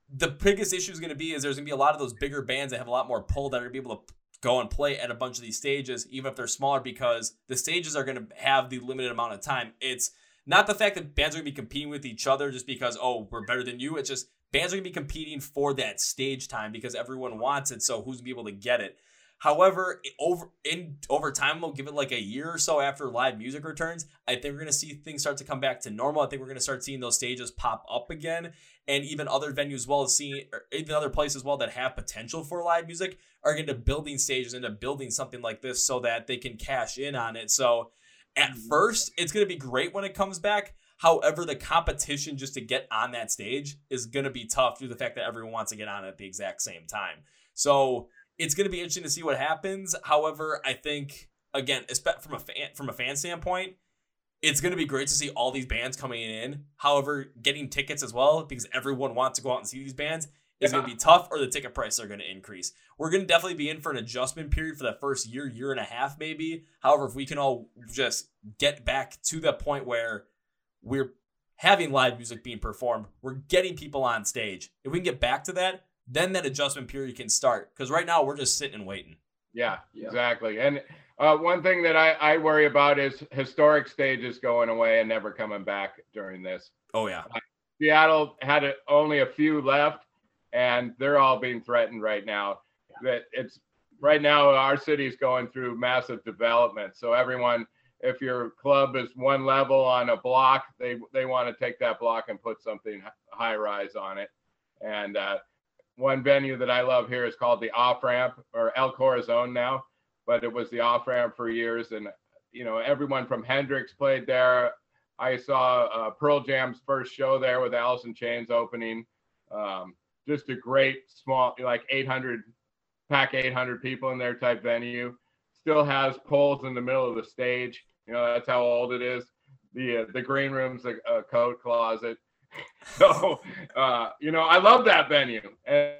the biggest issue is going to be is there's going to be a lot of those bigger bands that have a lot more pull that are going to be able to go and play at a bunch of these stages, even if they're smaller, because the stages are going to have the limited amount of time. It's not the fact that bands are to be competing with each other just because, oh, we're better than you. It's just bands are to be competing for that stage time because everyone wants it. So who's to be able to get it? However, over in over time, we'll give it like a year or so after live music returns. I think we're gonna see things start to come back to normal. I think we're gonna start seeing those stages pop up again, and even other venues as well as seeing, even other places as well that have potential for live music are into building stages into building something like this so that they can cash in on it. So, at mm-hmm. first, it's gonna be great when it comes back. However, the competition just to get on that stage is going to be tough due to the fact that everyone wants to get on at the exact same time. So it's going to be interesting to see what happens. However, I think again, from a fan from a fan standpoint, it's going to be great to see all these bands coming in. However, getting tickets as well because everyone wants to go out and see these bands is yeah. going to be tough, or the ticket prices are going to increase. We're going to definitely be in for an adjustment period for that first year, year and a half, maybe. However, if we can all just get back to the point where we're having live music being performed, we're getting people on stage. If we can get back to that, then that adjustment period can start. Because right now we're just sitting and waiting. Yeah, yeah. exactly. And uh, one thing that I, I worry about is historic stages going away and never coming back during this. Oh yeah. Uh, Seattle had a, only a few left, and they're all being threatened right now. That it's right now our city is going through massive development, so everyone if your club is one level on a block, they they want to take that block and put something high rise on it. And uh, one venue that I love here is called the Off Ramp or El Corazon now, but it was the Off Ramp for years. And you know everyone from Hendrix played there. I saw uh, Pearl Jam's first show there with Alice in Chains opening. Um, just a great small like 800 pack 800 people in there type venue still has poles in the middle of the stage. You know, that's how old it is. The uh, the green room's a, a code closet. so, uh, you know, I love that venue. And,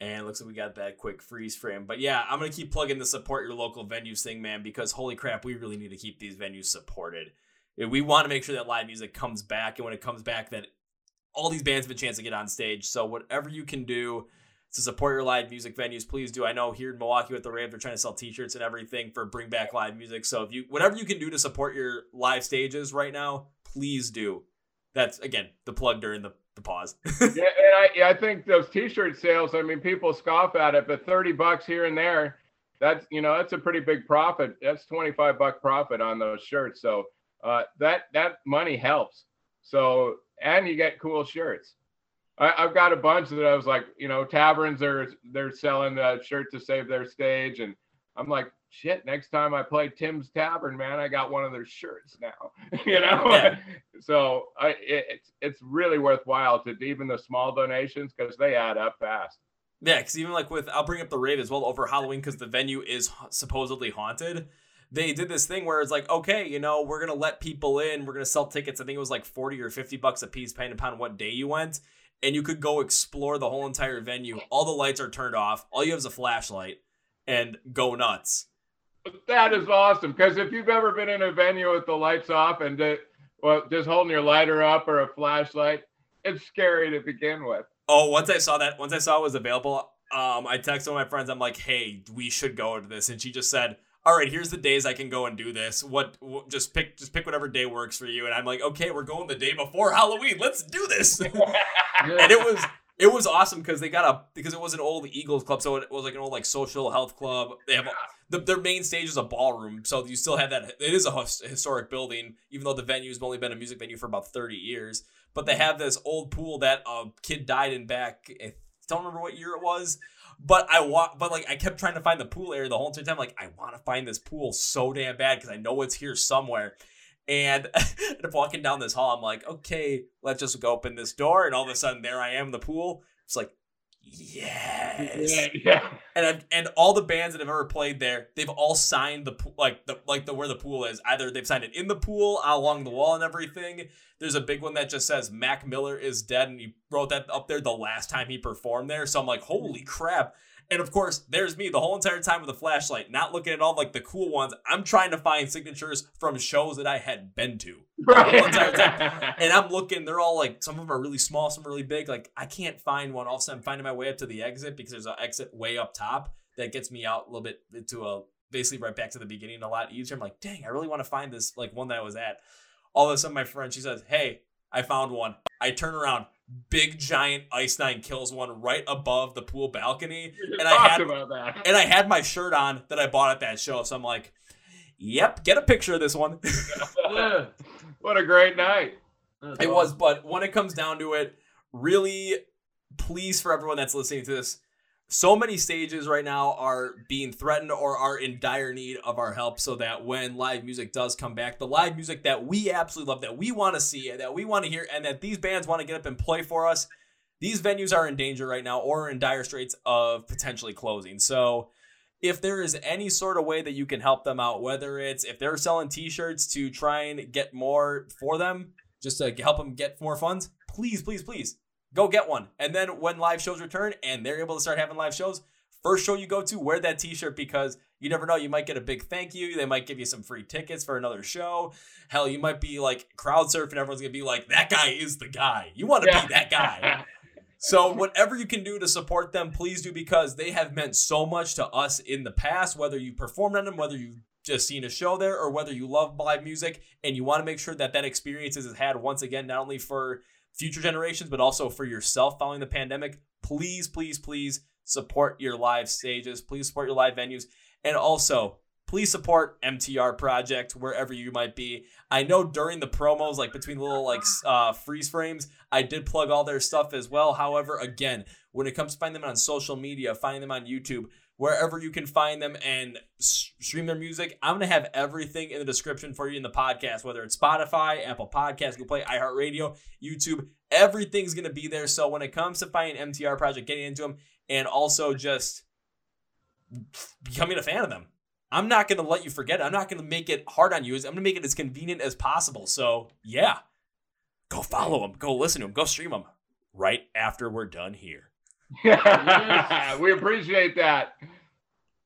and looks like we got that quick freeze frame. But yeah, I'm gonna keep plugging the support your local venues thing, man, because holy crap, we really need to keep these venues supported. We want to make sure that live music comes back, and when it comes back, that all these bands have a chance to get on stage. So whatever you can do to support your live music venues, please do. I know here in Milwaukee with the Rave, they're trying to sell T-shirts and everything for bring back live music. So if you whatever you can do to support your live stages right now, please do. That's again the plug during the, the pause. yeah, and I, I think those T-shirt sales. I mean, people scoff at it, but thirty bucks here and there, that's you know that's a pretty big profit. That's twenty five buck profit on those shirts. So uh, that that money helps. So and you get cool shirts. I, have got a bunch that I was like, you know, taverns are they're selling a shirt to save their stage, and I'm like, shit. Next time I play Tim's Tavern, man, I got one of their shirts now. you know, yeah. so I it, it's it's really worthwhile to even the small donations because they add up fast. Yeah, because even like with I'll bring up the rave as well over Halloween because the venue is supposedly haunted. They did this thing where it's like, okay, you know, we're gonna let people in, we're gonna sell tickets. I think it was like forty or fifty bucks a piece, depending upon what day you went and you could go explore the whole entire venue. All the lights are turned off. All you have is a flashlight and go nuts. That is awesome. Because if you've ever been in a venue with the lights off and well, just holding your lighter up or a flashlight, it's scary to begin with. Oh, once I saw that, once I saw it was available, um, I texted one of my friends. I'm like, "Hey, we should go to this," and she just said, all right, here's the days I can go and do this. What, what, just pick just pick whatever day works for you. And I'm like, okay, we're going the day before Halloween. Let's do this. and it was it was awesome because they got a because it was an old Eagles club, so it was like an old like social health club. They have the, their main stage is a ballroom, so you still have that. It is a historic building, even though the venue has only been a music venue for about thirty years. But they mm-hmm. have this old pool that a kid died in back. I don't remember what year it was, but I want, but like I kept trying to find the pool area the whole entire time. Like I want to find this pool so damn bad because I know it's here somewhere. And if walking down this hall, I'm like, okay, let's just go open this door, and all of a sudden there I am in the pool. It's like yes. Yeah, yeah. and I've, and all the bands that have ever played there they've all signed the pool like the like the where the pool is. Either they've signed it in the pool along the wall and everything. There's a big one that just says mac miller is dead and he wrote that up there the last time he performed there. So i'm like holy crap and of course, there's me the whole entire time with a flashlight, not looking at all like the cool ones. I'm trying to find signatures from shows that I had been to. Right. and I'm looking, they're all like some of them are really small, some are really big. Like I can't find one. All of a sudden I'm finding my way up to the exit because there's an exit way up top that gets me out a little bit to a basically right back to the beginning a lot easier. I'm like, dang, I really want to find this like one that I was at. All of a sudden my friend, she says, Hey, I found one. I turn around. Big giant Ice Nine Kills one right above the pool balcony, and I had- about that. and I had my shirt on that I bought at that show. So I'm like, "Yep, get a picture of this one." What a great night. That's It was, but when it comes down to it, really, please for everyone that's listening to this, so many stages right now are being threatened or are in dire need of our help so that when live music does come back, the live music that we absolutely love, that we want to see, that we want to hear, and that these bands want to get up and play for us, these venues are in danger right now or in dire straits of potentially closing. So, if there is any sort of way that you can help them out, whether it's if they're selling t-shirts to try and get more for them, just to help them get more funds, please, please, please go get one. And then when live shows return and they're able to start having live shows, first show you go to, wear that t-shirt because you never know. You might get a big thank you. They might give you some free tickets for another show. Hell, you might be like crowd surfing. Everyone's gonna be like, that guy is the guy. You want to Yeah. be that guy. So whatever you can do to support them, please do because they have meant so much to us in the past. Whether you performed on them, whether you've just seen a show there, or whether you love live music and you want to make sure that that experience is had once again, not only for future generations but also for yourself following the pandemic. Please, please, please support your live stages. Please support your live venues, and also please support MTR Project wherever you might be. I know during the promos, like between little like uh, freeze frames, I did plug all their stuff as well. However, again, when it comes to finding them on social media, finding them on YouTube, wherever you can find them and stream their music, I'm gonna have everything in the description for you in the podcast, whether it's Spotify, Apple Podcasts, Google Play, iHeartRadio, YouTube. Everything's gonna be there. So when it comes to finding MTR Project, getting into them, and also just becoming a fan of them. I'm not going to let you forget it. I'm not going to make it hard on you. I'm going to make it as convenient as possible. So, yeah. Go follow them. Go listen to them. Go stream them right after we're done here. we appreciate that.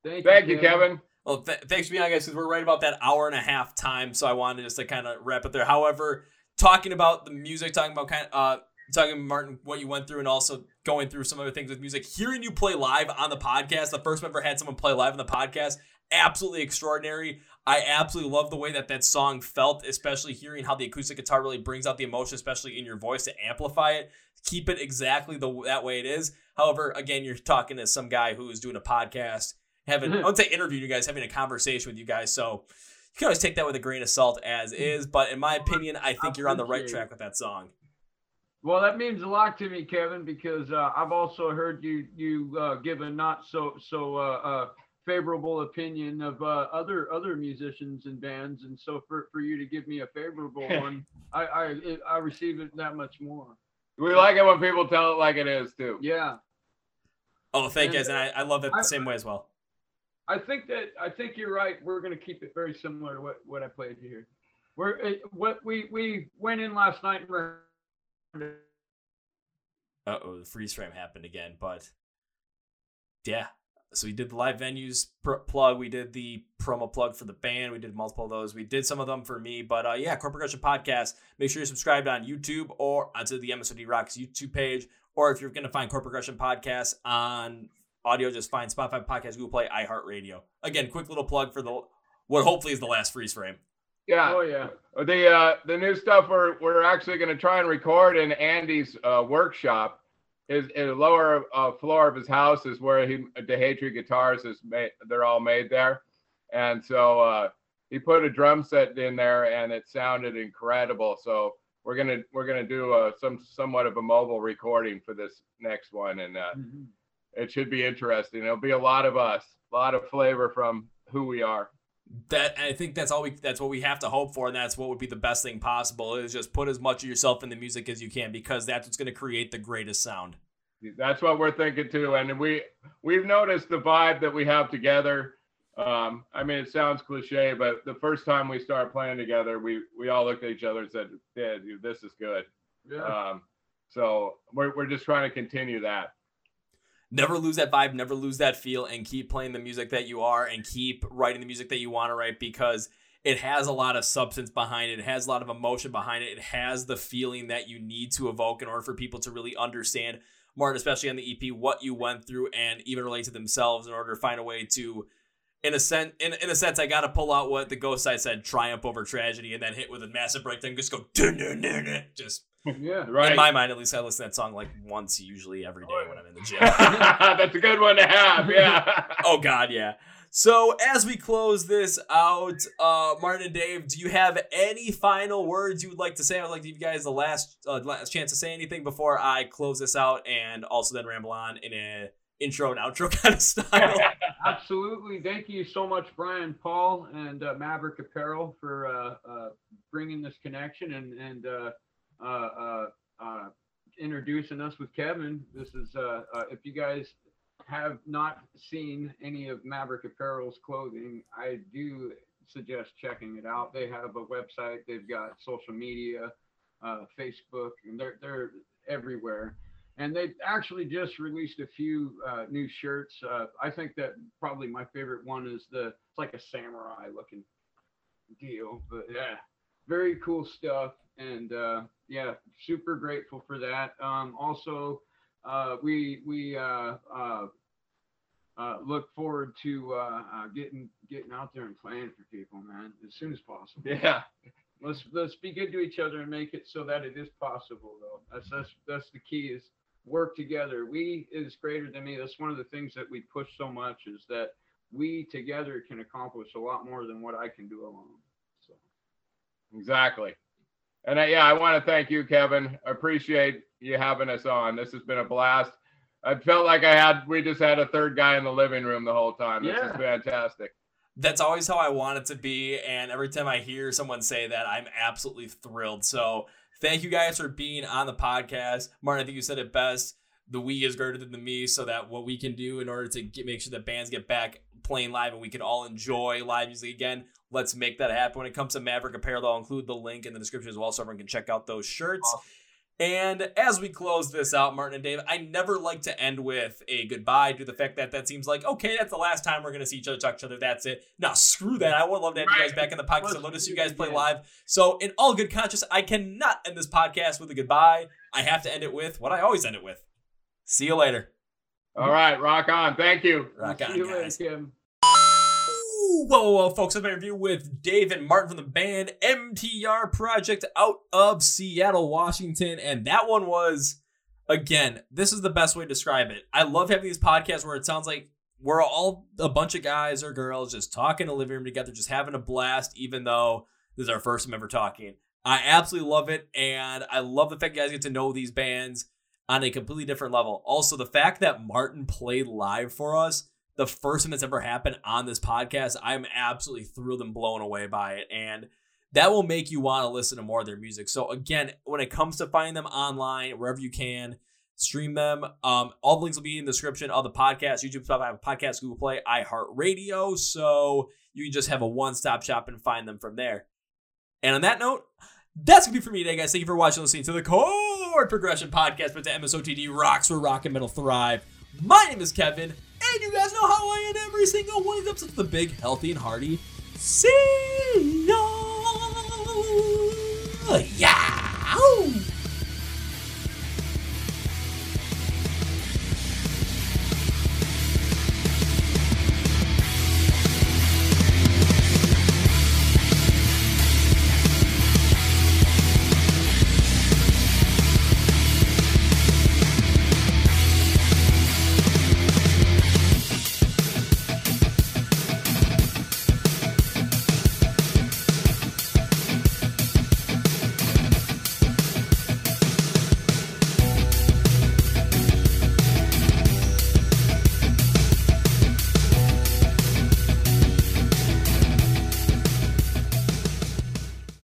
Thank, Thank you, Kevin. Well, th- thanks for being on, guys, because we're right about that hour and a half time. So I wanted just to kind of wrap it there. However, talking about the music, talking about kind of, uh, talking about Martin, what you went through, and also going through some other things with music, hearing you play live on the podcast, the first time I ever had someone play live on the podcast, absolutely extraordinary. I absolutely love the way that that song felt, especially hearing how the acoustic guitar really brings out the emotion, especially in your voice to amplify it. Keep it exactly the that way it is. However, again, you're talking to some guy who is doing a podcast, having I would say interviewing you guys, having a conversation with you guys. So you can always take that with a grain of salt as is. But in my opinion, I think you're on the right track with that song. Well, that means a lot to me, Kevin, because uh, I've also heard you you uh, give a not so so uh, uh, favorable opinion of uh, other other musicians and bands, and so for, for you to give me a favorable one, I I it, I receive it that much more. We like it when people tell it like it is too. Yeah, Oh, thank you And, guys, and I, I love it the I- same way as well. I think that I think you're right. We're going to keep it very similar to what, what I played here. We're it, what we we went in last night. And we're, Uh oh, the freeze frame happened again. But yeah, so we did the live venues pr- plug. We did the promo plug for the band. We did multiple of those. We did some of them for me. But uh, yeah, Chord Progression Podcast. Make sure you're subscribed on YouTube or onto the MSOD Rocks YouTube page. Or if you're going to find Chord Progression Podcast on audio, just find Spotify Podcast, Google Play, iHeartRadio. Again, quick little plug for the what hopefully is the last freeze frame. Yeah. oh yeah, The uh, the new stuff we're we're actually going to try and record in Andy's uh, workshop. His, his lower uh, floor of his house is where he the Hatred guitars is made. They're all made there, and so uh, he put a drum set in there, and it sounded incredible. So we're gonna we're gonna do uh, some somewhat of a mobile recording for this next one, and uh, Mhm. it should be interesting. It'll be a lot of us, a lot of flavor from who we are. that I think that's all we that's what we have to hope for, and that's what would be the best thing possible is just put as much of yourself in the music as you can because that's what's going to create the greatest sound. That's what we're thinking too, and we we've noticed the vibe that we have together. Um, I mean, it sounds cliche, but the first time we started playing together, we we all looked at each other and said, "Yeah, dude, this is good." yeah. Um, so we're we're just trying to continue that. Never lose that vibe, never lose that feel, and keep playing the music that you are, and keep writing the music that you want to write because it has a lot of substance behind it. It has a lot of emotion behind it. It has the feeling that you need to evoke in order for people to really understand, Martin, especially on the EP, what you went through and even relate to themselves in order to find a way to in a sense, in, in a sense, I got to pull out what the Ghost Inside said: triumph over tragedy, and then hit with a massive breakdown. Just go, dun, dun, dun, dun. just Yeah. Right. In my mind, at least, I listen to that song like once, usually every day when I'm in the gym. That's a good one to have. Yeah. oh God, yeah. So as we close this out, uh, Martin and Dave, do you have any final words you would like to say? I would like to give you guys the last uh, last chance to say anything before I close this out, and also then ramble on in a intro and outro kind of style. Absolutely. Thank you so much, Brian, Paul, and uh, Maverick Apparel for uh, uh, bringing this connection and and uh, uh, uh, introducing us with Kevin. This is if you guys have not seen any of Maverick Apparel's clothing, I do suggest checking it out. They have a website. They've got social media, Facebook, and they're they're everywhere. And they actually just released a few uh, new shirts. Uh, I think that probably my favorite one is the it's like a samurai looking deal, but yeah, very cool stuff. And uh, yeah, super grateful for that. Um, also, uh, we we uh, uh, uh, look forward to getting getting out there and playing for people, man, as soon as possible. Yeah. Let's let's be good to each other and make it so that it is possible, though. That's that's that's the key is work together. We is greater than me. That's one of the things that we push so much is that we together can accomplish a lot more than what I can do alone. So Exactly. And I, yeah, I want to thank you, Kevin. I appreciate you having us on. This has been a blast. I felt like I had we just had a third guy in the living room the whole time. This is fantastic. That's always how I want it to be, and every time I hear someone say that, I'm absolutely thrilled. So thank you guys for being on the podcast, Martin. I think you said it best. The we is greater than the me, so that what we can do in order to get, make sure that bands get back playing live and we can all enjoy live music again. Let's make that happen. When it comes to Maverick Apparel, I'll include the link in the description as well, so everyone can check out those shirts. Awesome. And as we close this out, Martin and Dave, I never like to end with a goodbye due to the fact that that seems like, okay, that's the last time we're going to see each other, talk to each other. That's it. No, screw that. I would love to have you guys back in the podcast. I'd love to see you guys play live. So, in all good conscience, I cannot end this podcast with a goodbye. I have to end it with what I always end it with. See you later. All right, rock on. Thank you. Rock see on, you later, guys. Kim. Whoa, whoa, whoa, folks! Been interview with Dave and Martin from the band MTR Project out of Seattle, Washington, and that one was, again, this is the best way to describe it. I love having these podcasts where it sounds like we're all a bunch of guys or girls just talking in a living room together, just having a blast, even though this is our first time ever talking. I absolutely love it, and I love the fact you guys get to know these bands on a completely different level. Also, the fact that Martin played live for us the first time that's ever happened on this podcast. I'm absolutely thrilled and blown away by it. And that will make you want to listen to more of their music. So again, when it comes to finding them online, wherever you can, stream them. Um, all the links will be in the description of the podcast, YouTube, Spotify, Podcast, Google Play, iHeartRadio. So you can just have a one-stop shop and find them from there. And on that note, that's gonna be for me today, guys. Thank you for watching listening to the Chord Progression Podcast, but the MSOTD rocks where rock and metal thrive. My name is Kevin, and you guys know how I end every single one of these episodes a big, healthy, and hearty see ya. Yeah.